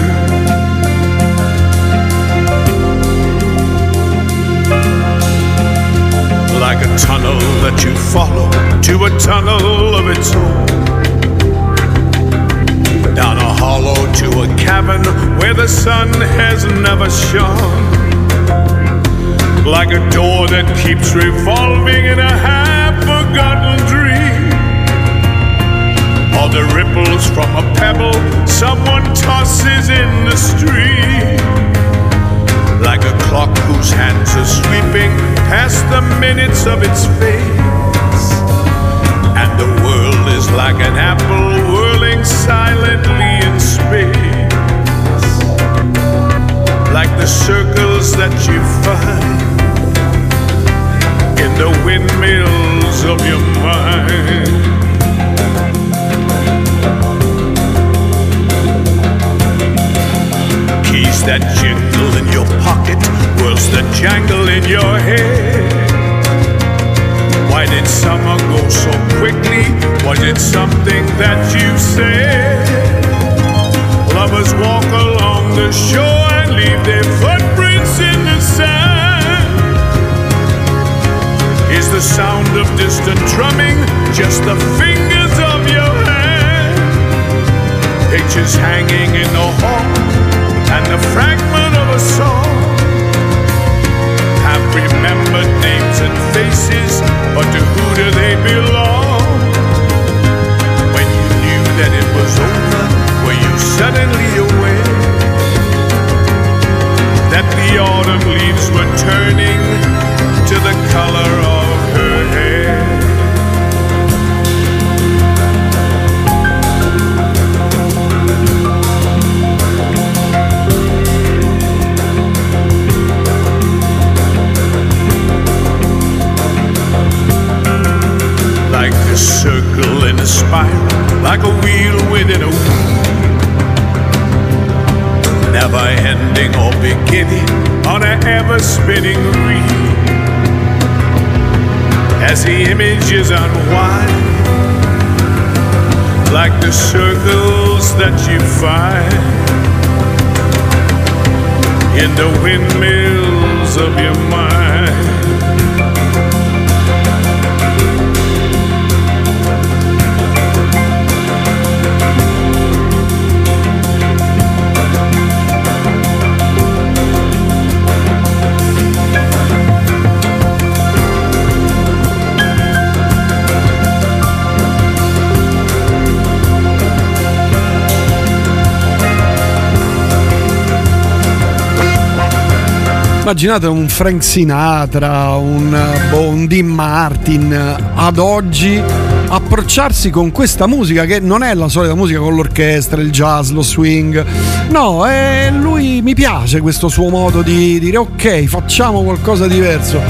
Like a tunnel that you follow to a tunnel of its own. Down a hollow to a cavern where the sun has never shone. Like a door that keeps revolving in a half forgotten dream. Or the ripples from a pebble someone tosses in the stream. Like a clock whose hands are sweeping past the minutes of its face. And the world is like an apple silently in space. Like the circles that you find in the windmills of your mind. Keys that jingle in your pocket, words that jangle in your head. Why did summer go so quickly? Was it something that you said? Lovers walk along the shore and leave their footprints in the sand. Is the sound of distant drumming just the fingers of your hand? Pictures hanging in the hall and the fragment names and faces, but to who do they belong? When you knew that it was over, were you suddenly aware that the autumn leaves were turning to the color of a circle in a spiral, like a wheel within a wheel. Never ending or beginning on an ever spinning reel. As the images unwind, like the circles that you find in the windmills of your mind. Immaginate un Frank Sinatra, un, boh, un Dean Martin eh, ad oggi approcciarsi con questa musica che non è la solita musica con l'orchestra, il jazz, lo swing. No, e lui mi piace questo suo modo di dire ok, facciamo qualcosa di diverso.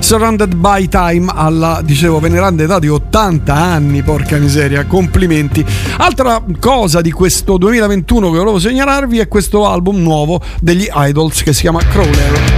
Surrounded by Time alla, dicevo, veneranda età di 80 anni, porca miseria, complimenti. Altra cosa di questo 2021 che volevo segnalarvi è questo album nuovo degli Idols che si chiama Crawler.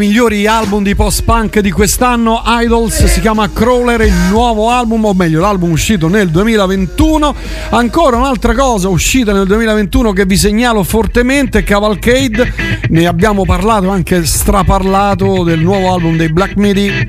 Dei migliori album di post-punk di quest'anno. Idols si chiama Crawler, il nuovo album, o meglio, l'album uscito nel 2021. Ancora un'altra cosa uscita nel 2021 che vi segnalo fortemente: Cavalcade. Ne abbiamo parlato, anche straparlato del nuovo album dei Black Midi.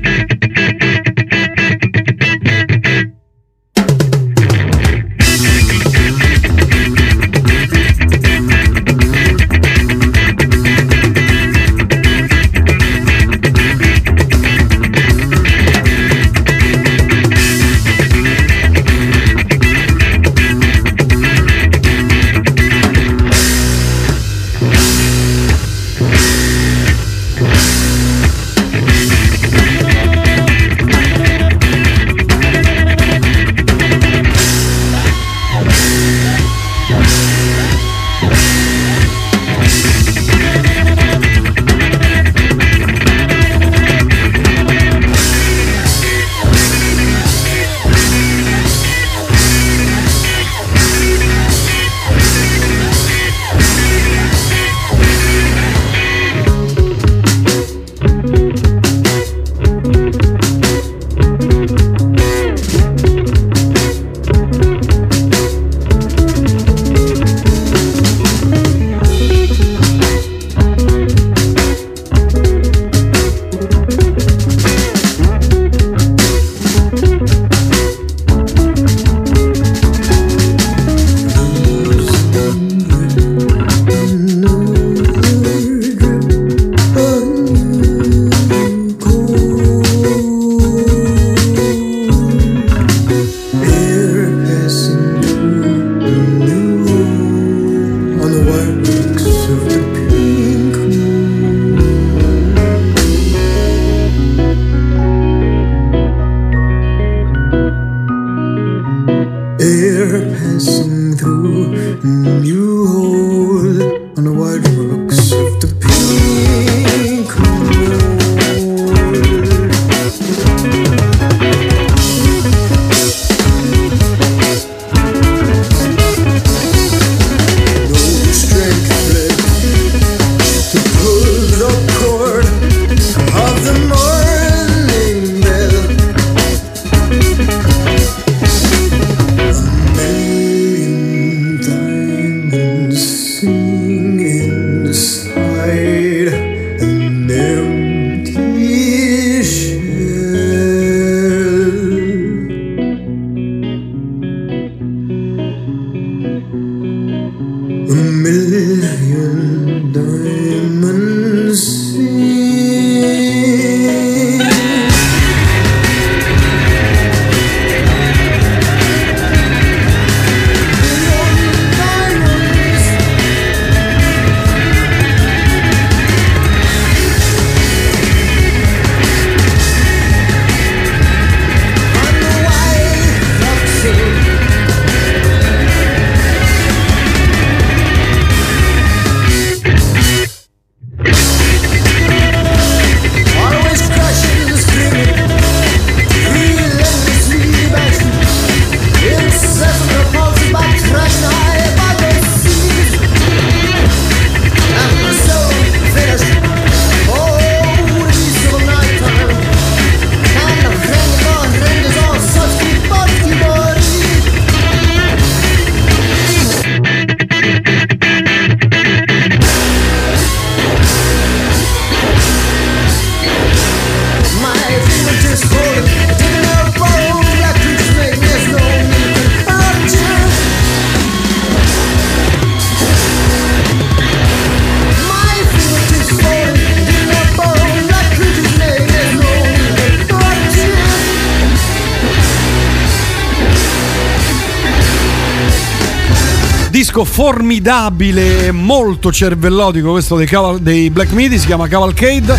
Formidabile, molto cervellotico questo dei, Caval- dei Black Midi, si chiama Cavalcade.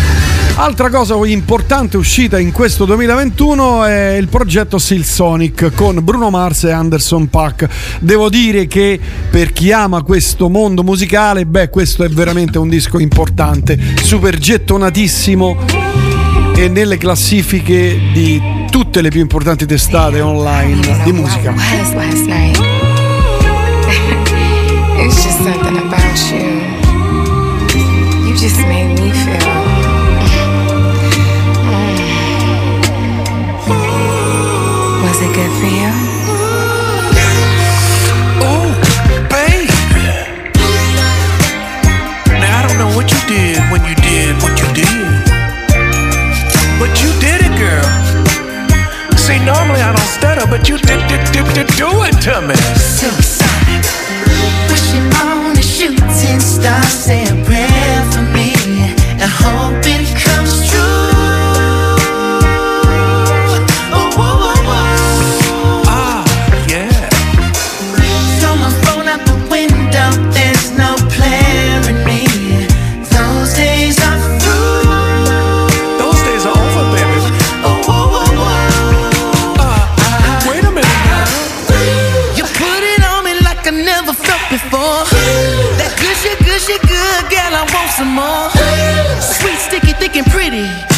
Altra cosa importante uscita in questo 2021 è il progetto Silsonic con Bruno Mars e Anderson Pack. Devo dire che per chi ama questo mondo musicale, beh, questo è veramente un disco importante, super gettonatissimo e nelle classifiche di tutte le più importanti testate online di musica. It's just something about you. You just made me feel. Mm. Was it good for you? Babe. Now I don't know what you did when you did what you did. But you did it, girl. See, normally I don't stutter, but you did, did, did, did do it to me. Say a prayer for me, and hope it comes true. Oh, oh, oh, oh. Ah, yeah. Throw my phone out the window, there's no player in me. Those days are through. Those days are over, baby. Oh, wait a minute now. You put it on me like I never felt before. Gushy, good girl, I want some more. Sweet, sticky, thick, and pretty.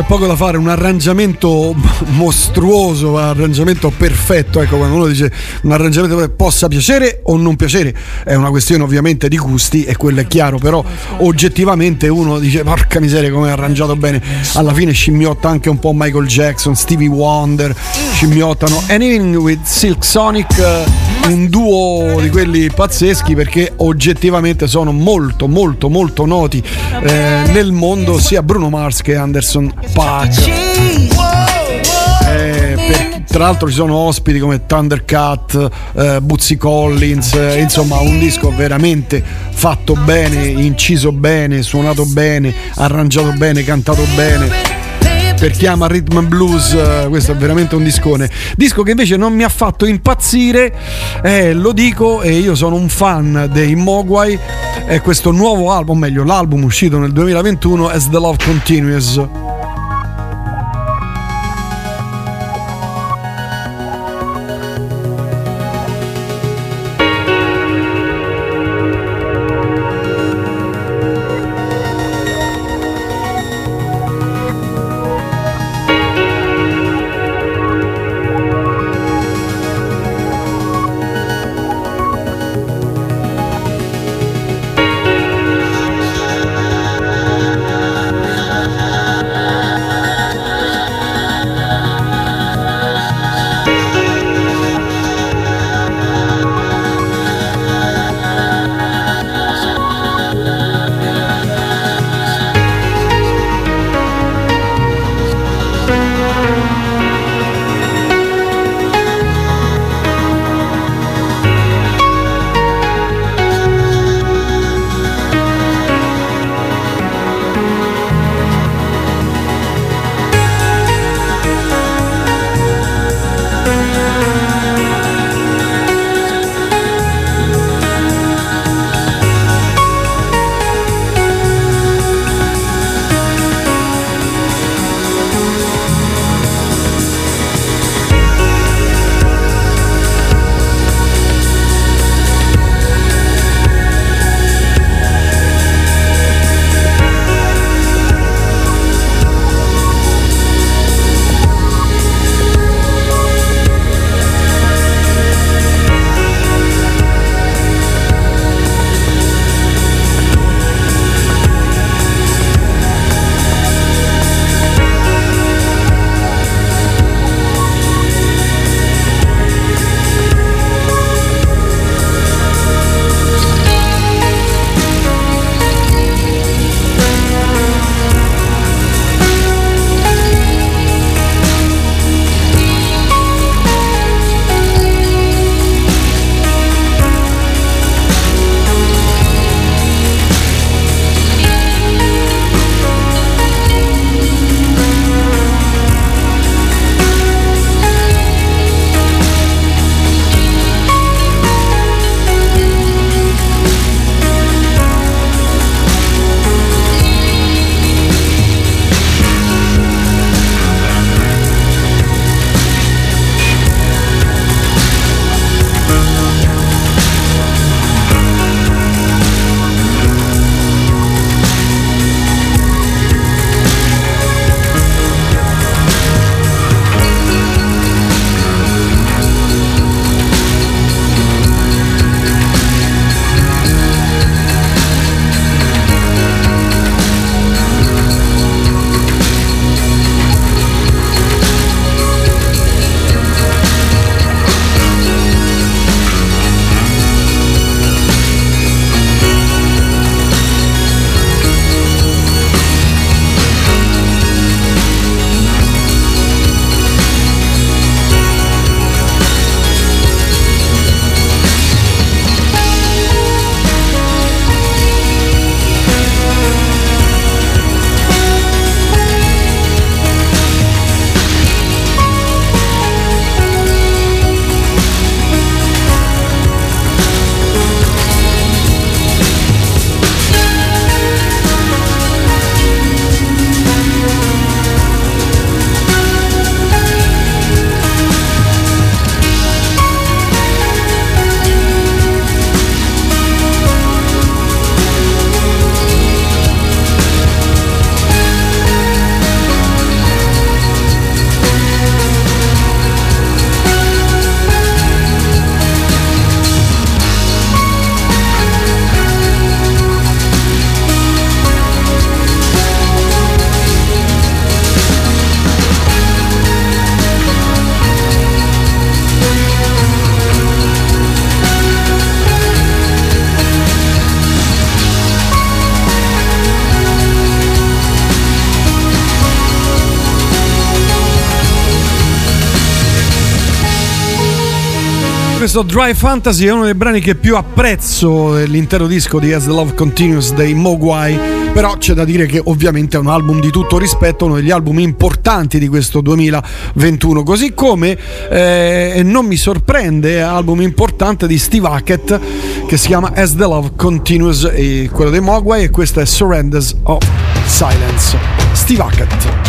C'è poco da fare, un arrangiamento mostruoso, un arrangiamento perfetto. Ecco, quando uno dice un arrangiamento che possa piacere o non piacere, è una questione ovviamente di gusti e quello è chiaro, però oggettivamente uno dice porca miseria come è arrangiato bene. Alla fine scimmiotta anche un po' Michael Jackson, Stevie Wonder, scimmiottano Anything with Silk Sonic, eh, un duo di quelli pazzeschi perché oggettivamente sono molto molto molto noti eh, nel mondo sia Bruno Mars che Anderson Paak. Eh, tra l'altro ci sono ospiti come Thundercat, eh, Buzzy Collins, eh, insomma un disco veramente fatto bene, inciso bene, suonato bene, arrangiato bene, cantato bene. Per chi ama rhythm and blues, eh, questo è veramente un discone. Disco che invece non mi ha fatto impazzire, eh, lo dico, e io sono un fan dei Mogwai. È questo nuovo album, o meglio, l'album uscito nel 2021, As the Love Continues. Questo Dry Fantasy è uno dei brani che più apprezzo dell'intero disco di As the Love Continues dei Mogwai. Però c'è da dire che ovviamente è un album di tutto rispetto, uno degli album importanti di questo 2021. Così come eh, non mi sorprende, album importante di Steve Hackett che si chiama As the Love Continues, quello dei Mogwai, e questo è Surrenders of Silence. Steve Hackett.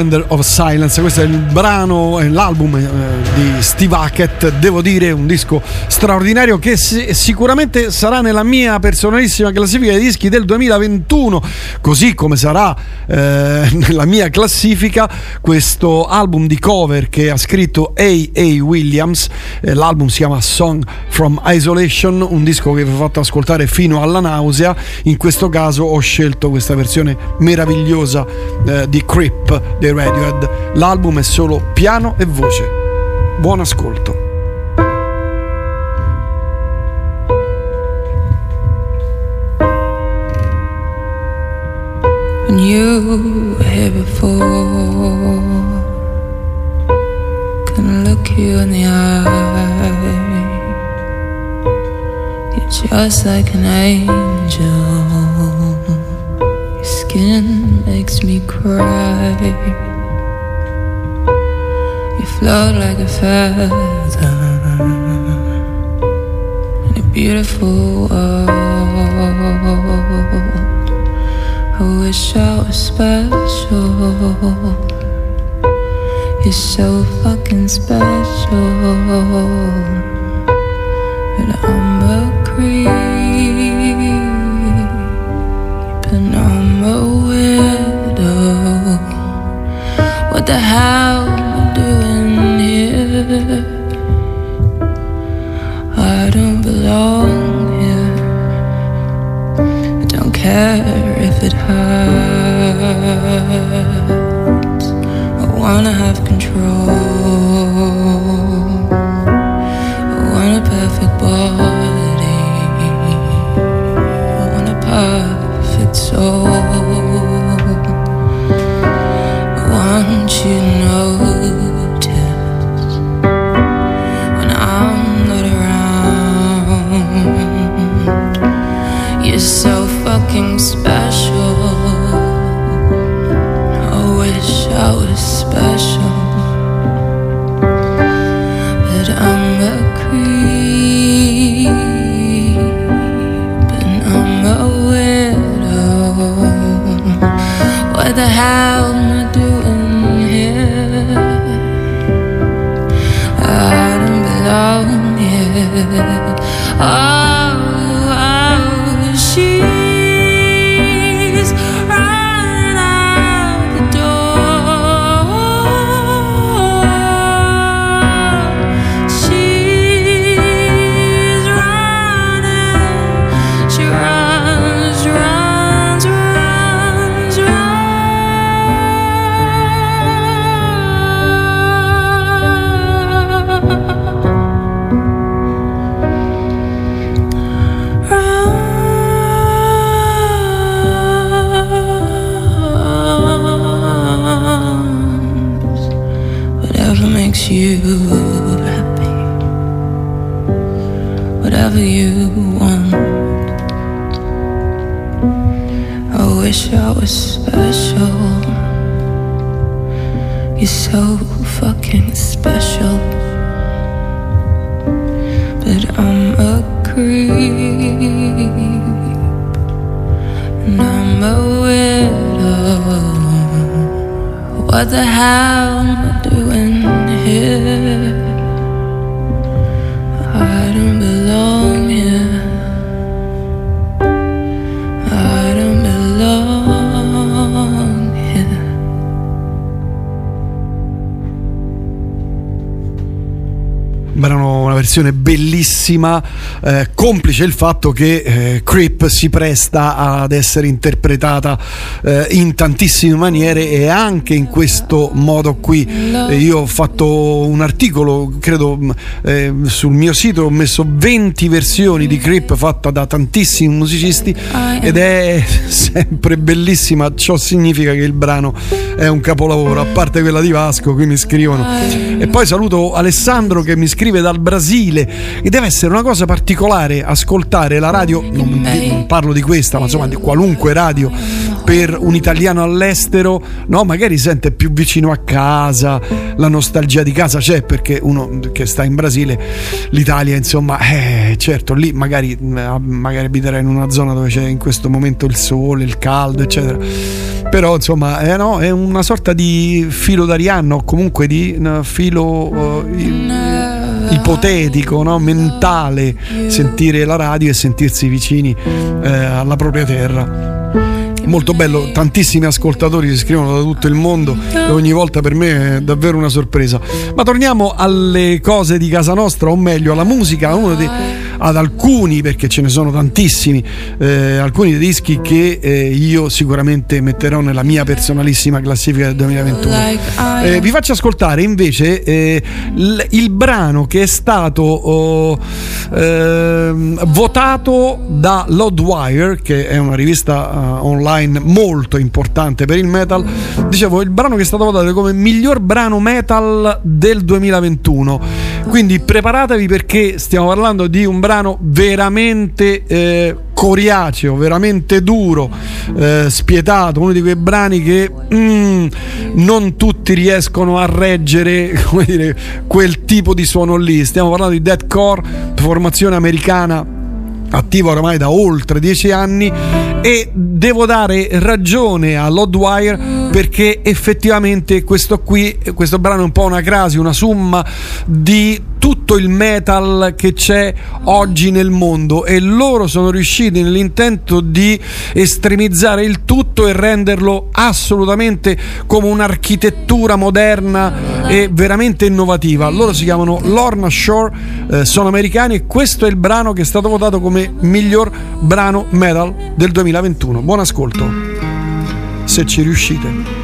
Surrender of Silence, questo è il brano, l'album eh, di Steve Hackett, devo dire un disco straordinario che si- sicuramente sarà nella mia personalissima classifica dei dischi del 2021, così come sarà eh, *laughs* nella mia classifica questo album di cover che ha scritto A.A. Williams, eh, l'album si chiama Song from Isolation, un disco che vi ho fatto ascoltare fino alla nausea, in questo caso ho scelto questa versione meravigliosa eh, di Creep dei Radiohead. L'album è solo piano e voce. Buon ascolto. Here before. Can look you in the eye. You're just like an angel. Your skin makes me cry. You float like a feather so fucking special. you're bellissima, eh, complice il fatto che eh, Creep si presta ad essere interpretata eh, in tantissime maniere e anche in questo modo qui. Eh, io ho fatto un articolo, credo, mh, eh, sul mio sito, ho messo 20 versioni di Creep fatta da tantissimi musicisti ed è *laughs* sempre bellissima. Ciò significa che il brano è un capolavoro, a parte quella di Vasco, qui mi scrivono. E poi saluto Alessandro che mi scrive dal Brasile Brasile e deve essere una cosa particolare ascoltare la radio, non, non parlo di questa, ma insomma di qualunque radio per un italiano all'estero, no? magari sente più vicino a casa, la nostalgia di casa c'è perché uno che sta in Brasile, l'Italia insomma, eh, certo lì magari, magari abiterà in una zona dove c'è in questo momento il sole, il caldo, eccetera. Però insomma eh, no, è una sorta di filo d'Arianna o comunque di uh, filo uh, ipotetico, no? mentale, sentire la radio e sentirsi vicini eh, alla propria terra molto bello, tantissimi ascoltatori si scrivono da tutto il mondo e ogni volta per me è davvero una sorpresa. Ma torniamo alle cose di casa nostra, o meglio alla musica, dei, ad alcuni, perché ce ne sono tantissimi, eh, alcuni dei dischi che eh, io sicuramente metterò nella mia personalissima classifica del 2021. Eh, vi faccio ascoltare invece eh, il, il, brano che è stato oh, ehm, votato da Loudwire, che è una rivista uh, online molto importante per il metal. Dicevo, il brano che è stato votato come miglior brano metal del 2021. Quindi preparatevi perché stiamo parlando di un brano veramente eh, coriaceo, veramente duro, eh, spietato, uno di quei brani che mm, non tutti riescono a reggere *laughs* dire, quel tipo di suono lì. Stiamo parlando di deathcore, formazione americana attiva ormai da oltre dieci anni e devo dare ragione a Lodwire perché effettivamente questo qui, questo brano è un po' una crasi, una somma di tutto il metal che c'è oggi nel mondo e loro sono riusciti nell'intento di estremizzare il tutto e renderlo assolutamente come un'architettura moderna e veramente innovativa. Loro si chiamano Lorna Shore, eh, sono americani e questo è il brano che è stato votato come miglior brano metal del 2021. Buon ascolto, se ci riuscite.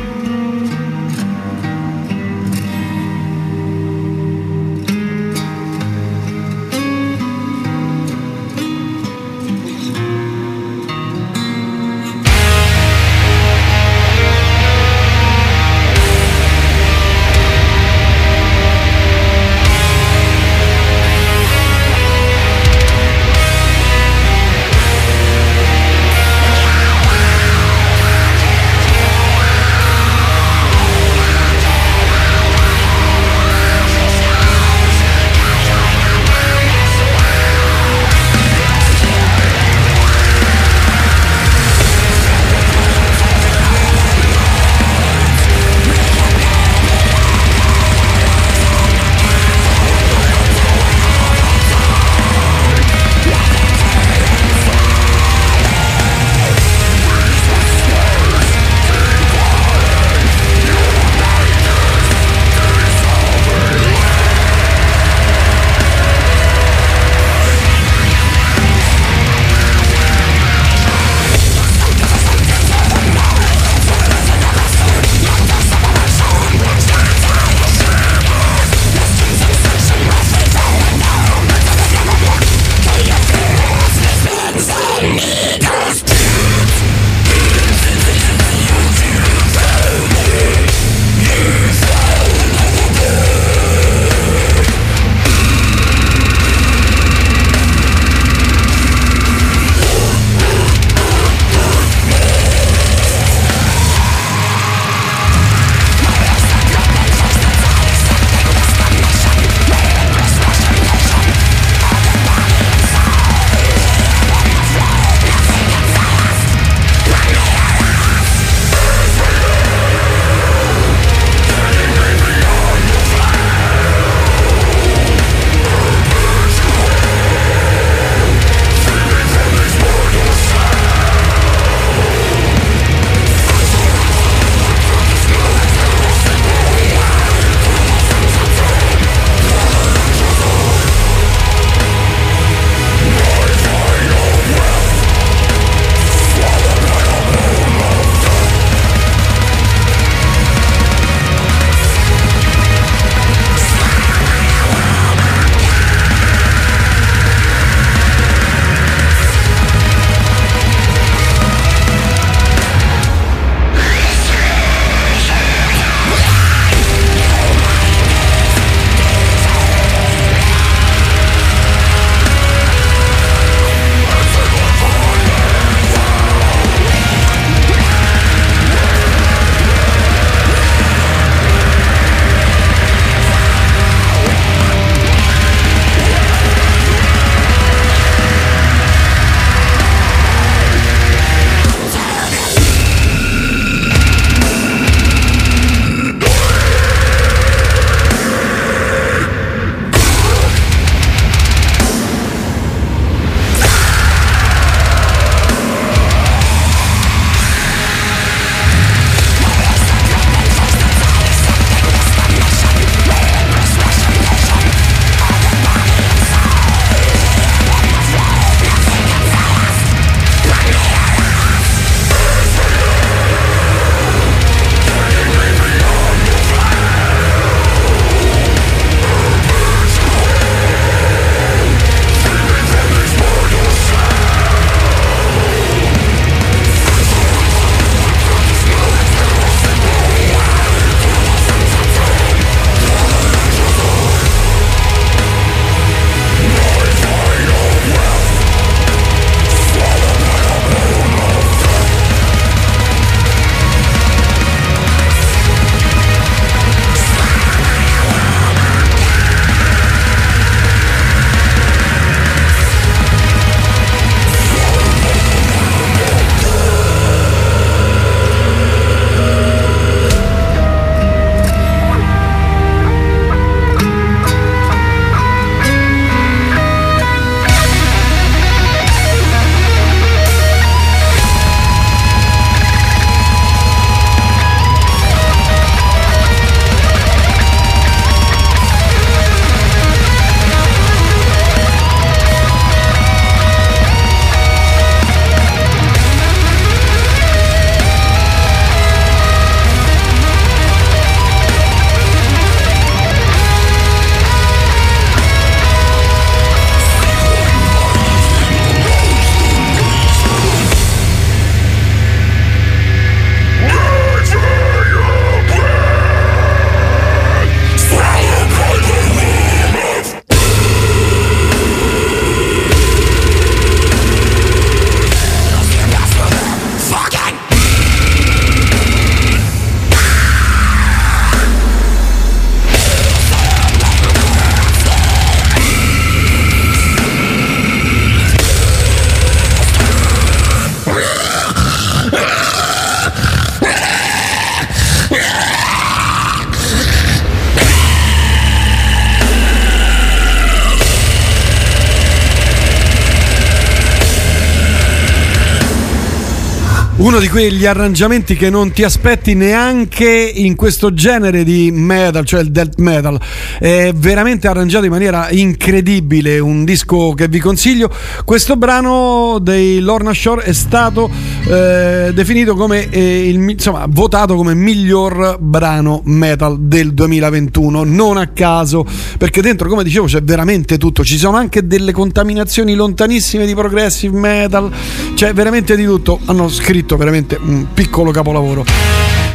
Quegli arrangiamenti che non ti aspetti neanche in questo genere di metal, cioè il death metal. È veramente arrangiato in maniera incredibile, un disco che vi consiglio. Questo brano dei Lorna Shore è stato eh, definito come eh, il, insomma, votato come miglior brano metal del 2021, non a caso, perché dentro, come dicevo, c'è veramente tutto. Ci sono anche delle contaminazioni lontanissime di progressive metal, c'è veramente di tutto. Hanno scritto veramente un piccolo capolavoro.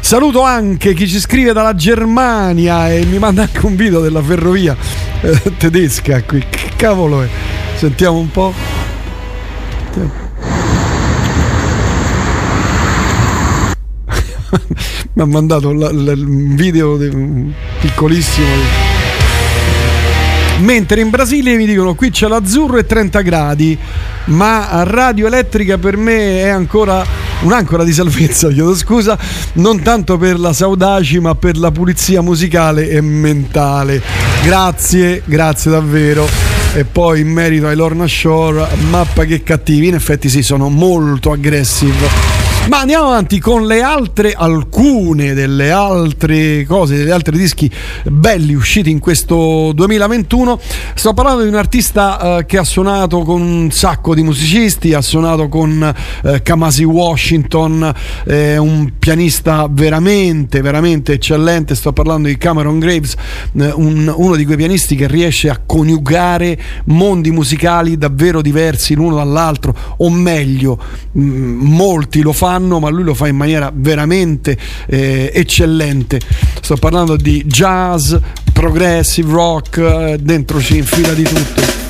Saluto anche chi ci scrive dalla Germania e mi manda anche un video della ferrovia eh, tedesca qui. Che cavolo è? Sentiamo un po'. Mi ha mandato la- la- il video de- piccolissimo. Mentre in Brasile mi dicono qui c'è l'azzurro e 30 gradi, ma radio elettrica per me è ancora un'ancora di salvezza, *laughs* chiedo scusa, non tanto per la saudaci ma per la pulizia musicale e mentale. Grazie, grazie davvero. E poi in merito ai Lorna Shore, mappa che cattivi, in effetti sì, sono molto aggressive. Ma andiamo avanti con le altre, alcune delle altre cose, degli altri dischi belli usciti in questo 2021. Sto parlando di un artista eh, che ha suonato con un sacco di musicisti, ha suonato con eh, Kamasi Washington, eh, un pianista veramente, veramente eccellente. Sto parlando di Cameron Graves, eh, un- uno di quei pianisti che riesce a coniugare mondi musicali davvero diversi l'uno dall'altro, o meglio, mh, molti lo fanno, ma lui lo fa in maniera veramente eh, eccellente. Sto parlando di jazz, progressive rock, eh, dentro ci infila di tutto.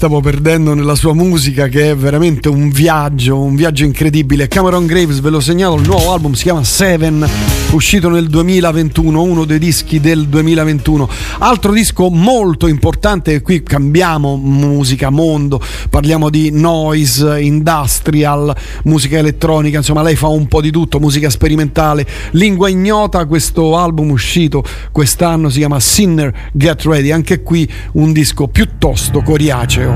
Stavo perdendo nella sua musica che è veramente un viaggio, un viaggio incredibile. Cameron Graves, ve lo segnalo, il nuovo album si chiama Seven, uscito nel 2021, uno dei dischi del 2021. Altro disco molto importante, qui cambiamo musica, mondo, parliamo di noise, industrial, musica elettronica, insomma lei fa un po' di tutto, musica sperimentale, lingua ignota, questo album uscito quest'anno si chiama Sinner Get Ready, anche qui un disco piuttosto coriaceo.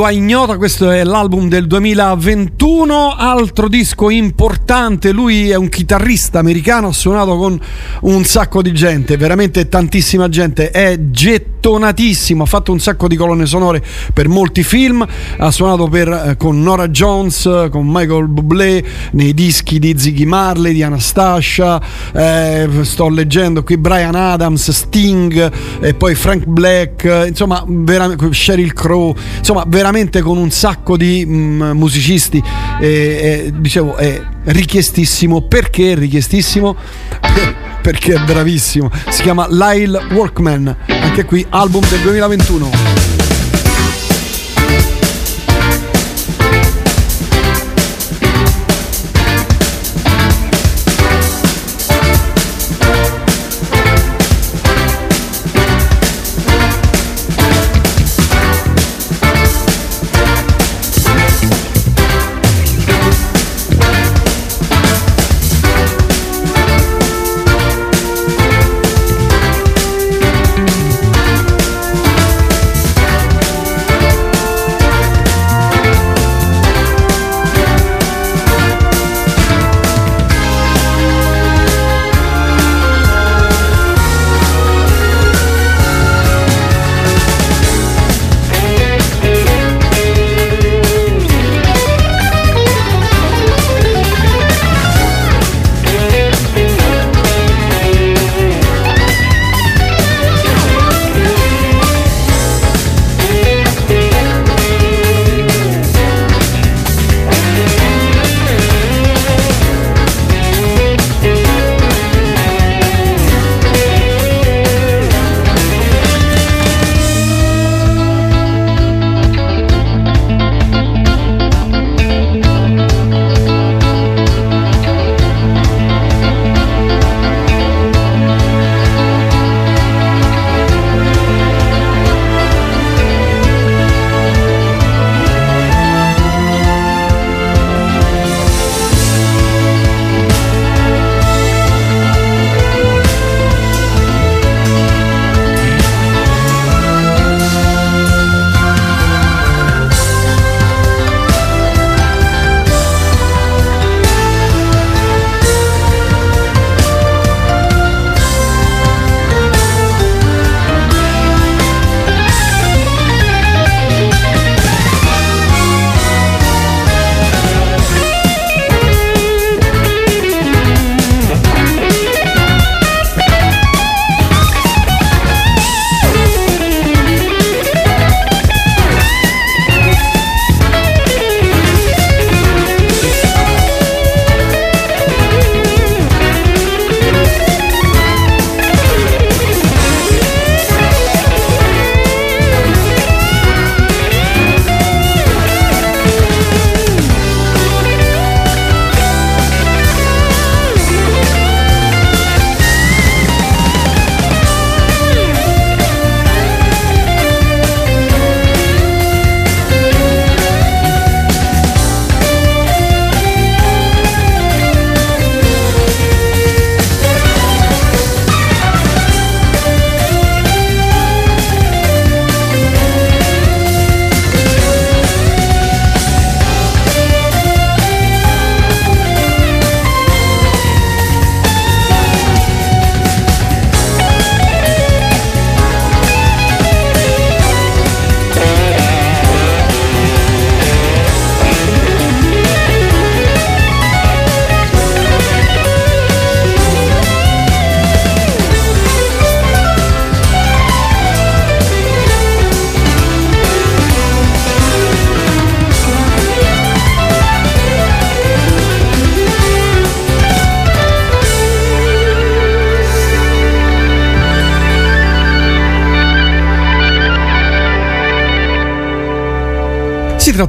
Lingua ignota, questo è l'album del 2021, altro disco importante, lui è un chitarrista americano, ha suonato con un sacco di gente, veramente tantissima gente, è gettonatissimo, ha fatto un sacco di colonne sonore per molti film, ha suonato per, eh, con Nora Jones, eh, con Michael Bublé, nei dischi di Ziggy Marley, di Anastasia, eh, sto leggendo qui Brian Adams, Sting e poi Frank Black, eh, insomma, vera- Sheryl Crow, insomma, veramente con un sacco di mm, musicisti. E, e, dicevo, è richiestissimo. Perché è richiestissimo? Perché è bravissimo. Si chiama Lyle Workman. Anche qui, album del 2021.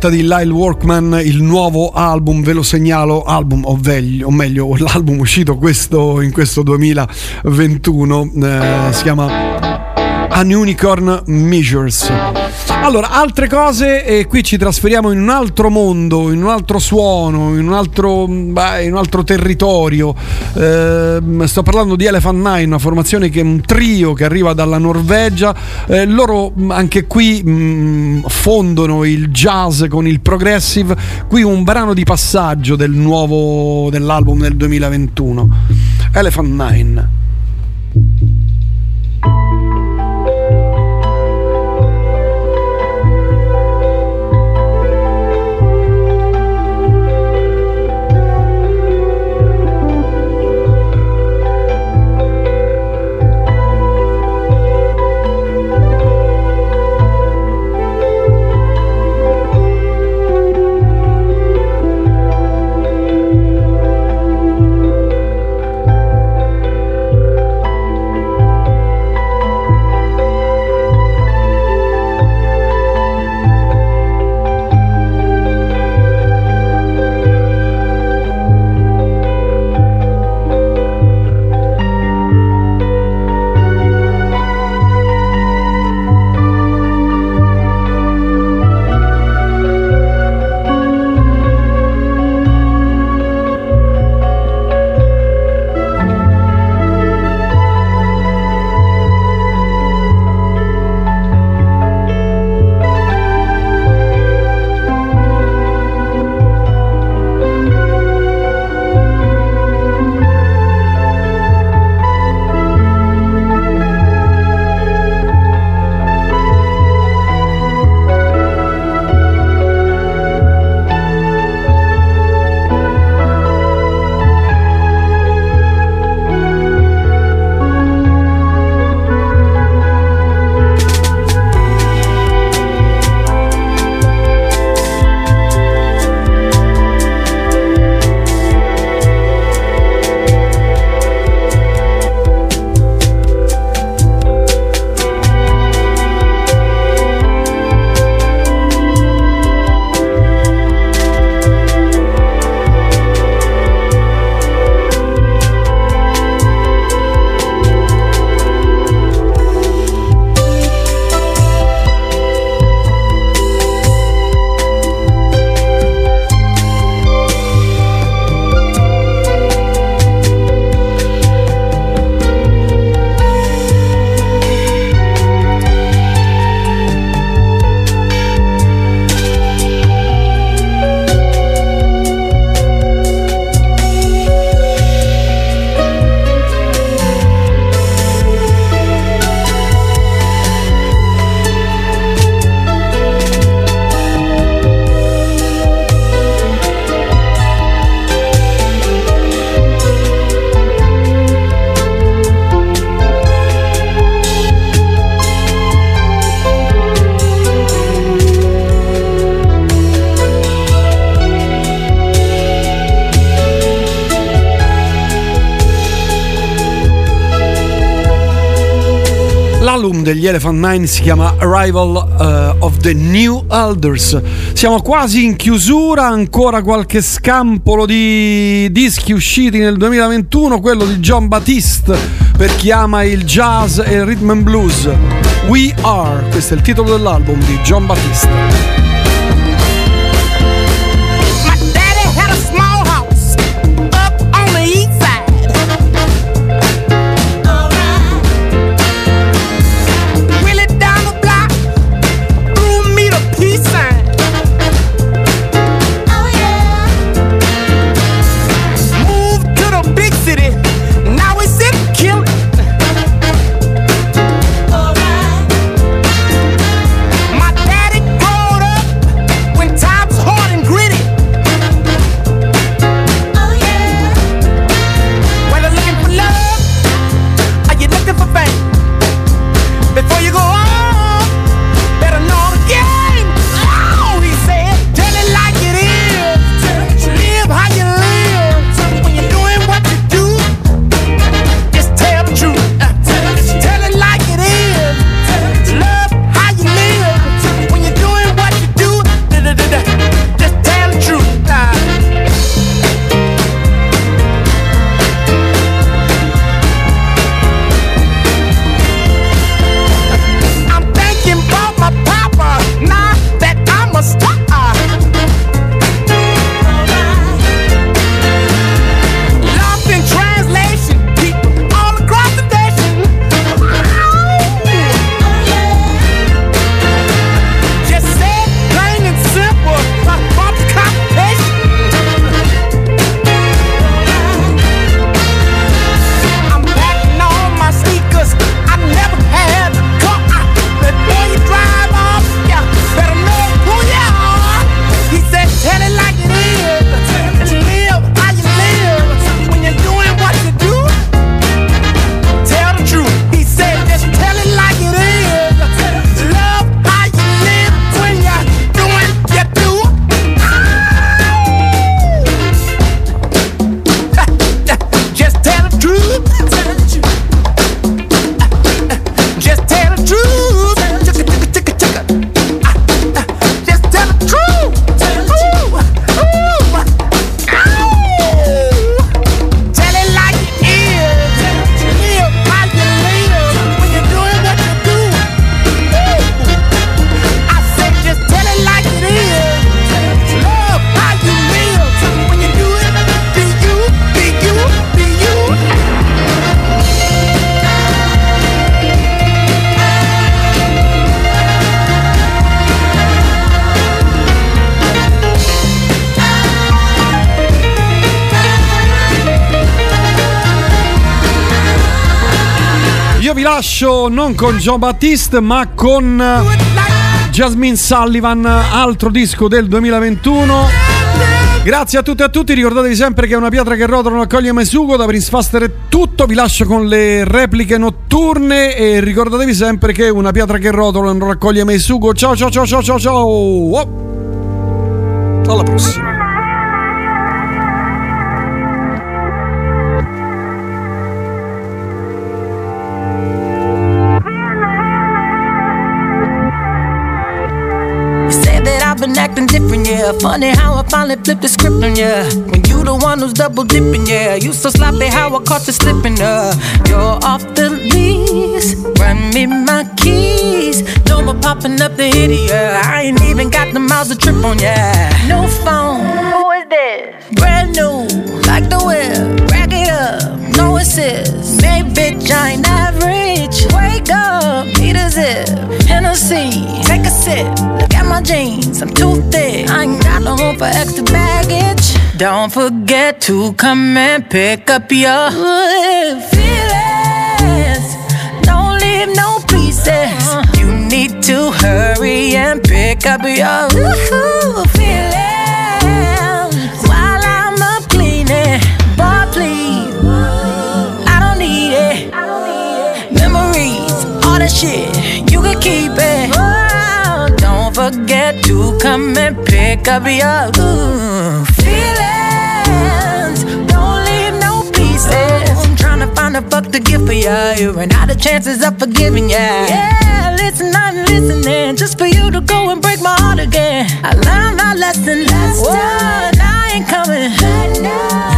Tratta di Lyle Workman, il nuovo album, ve lo segnalo, album o, veglio, o meglio, *laughs* l'album uscito questo, in questo 2021, eh, si chiama An Unicorn Measures. Allora, altre cose e qui ci trasferiamo in un altro mondo, in un altro suono, in un altro, beh, in un altro territorio. Eh, sto parlando di Elephant Nine, una formazione che è un trio che arriva dalla Norvegia. Eh, loro anche qui mh, fondono il jazz con il progressive. Qui un brano di passaggio del nuovo dell'album del 2021. Elephant Nine. Man si chiama Arrival uh, of the New Elders. Siamo quasi in chiusura, ancora qualche scampolo di dischi usciti nel 2021, quello di John Batiste per chi ama il jazz e il rhythm and blues. We Are, questo è il titolo dell'album di John Batiste. Non con John Battiste, ma con eh, Jasmine Sullivan, altro disco del 2021. Grazie a tutti e a tutti, ricordatevi sempre che è una pietra che rotola non accoglie mai sugo, da Prince Faster è tutto, vi lascio con le repliche notturne e ricordatevi sempre che una pietra che rotola non raccoglie mai sugo. Ciao ciao ciao ciao ciao ciao. Oh. Funny how I finally flipped the script on ya. When you the one who's double dipping, yeah. You so sloppy how I caught you slipping, uh. You're off the lease. Run me my keys. No more popping up the yeah. I ain't even got the miles to trip on, yeah. No phone. Jeans, I'm too thick. I ain't got no room for extra baggage. Don't forget to come and pick up your feelings. Don't leave no pieces. You need to hurry and pick up your feelings while I'm up cleaning. Boy, please, I don't need it. Memories, all that shit, you can keep it. Forget to come and pick up your ooh, feelings. Don't leave no pieces. I'm trying to find a fuck to give for ya. You ran out of chances of forgiving ya. Yeah, listen, I'm listening just for you to go and break my heart again. I learned my lesson last time. I ain't coming. This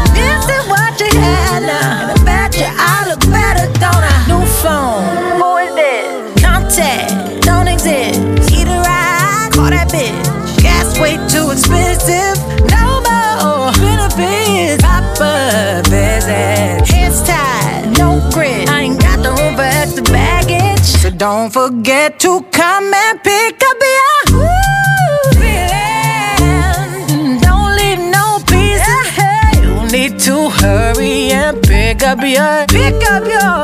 don't forget to come and pick up your feeling. Don't leave no pieces. You need to hurry and pick up your pick up your.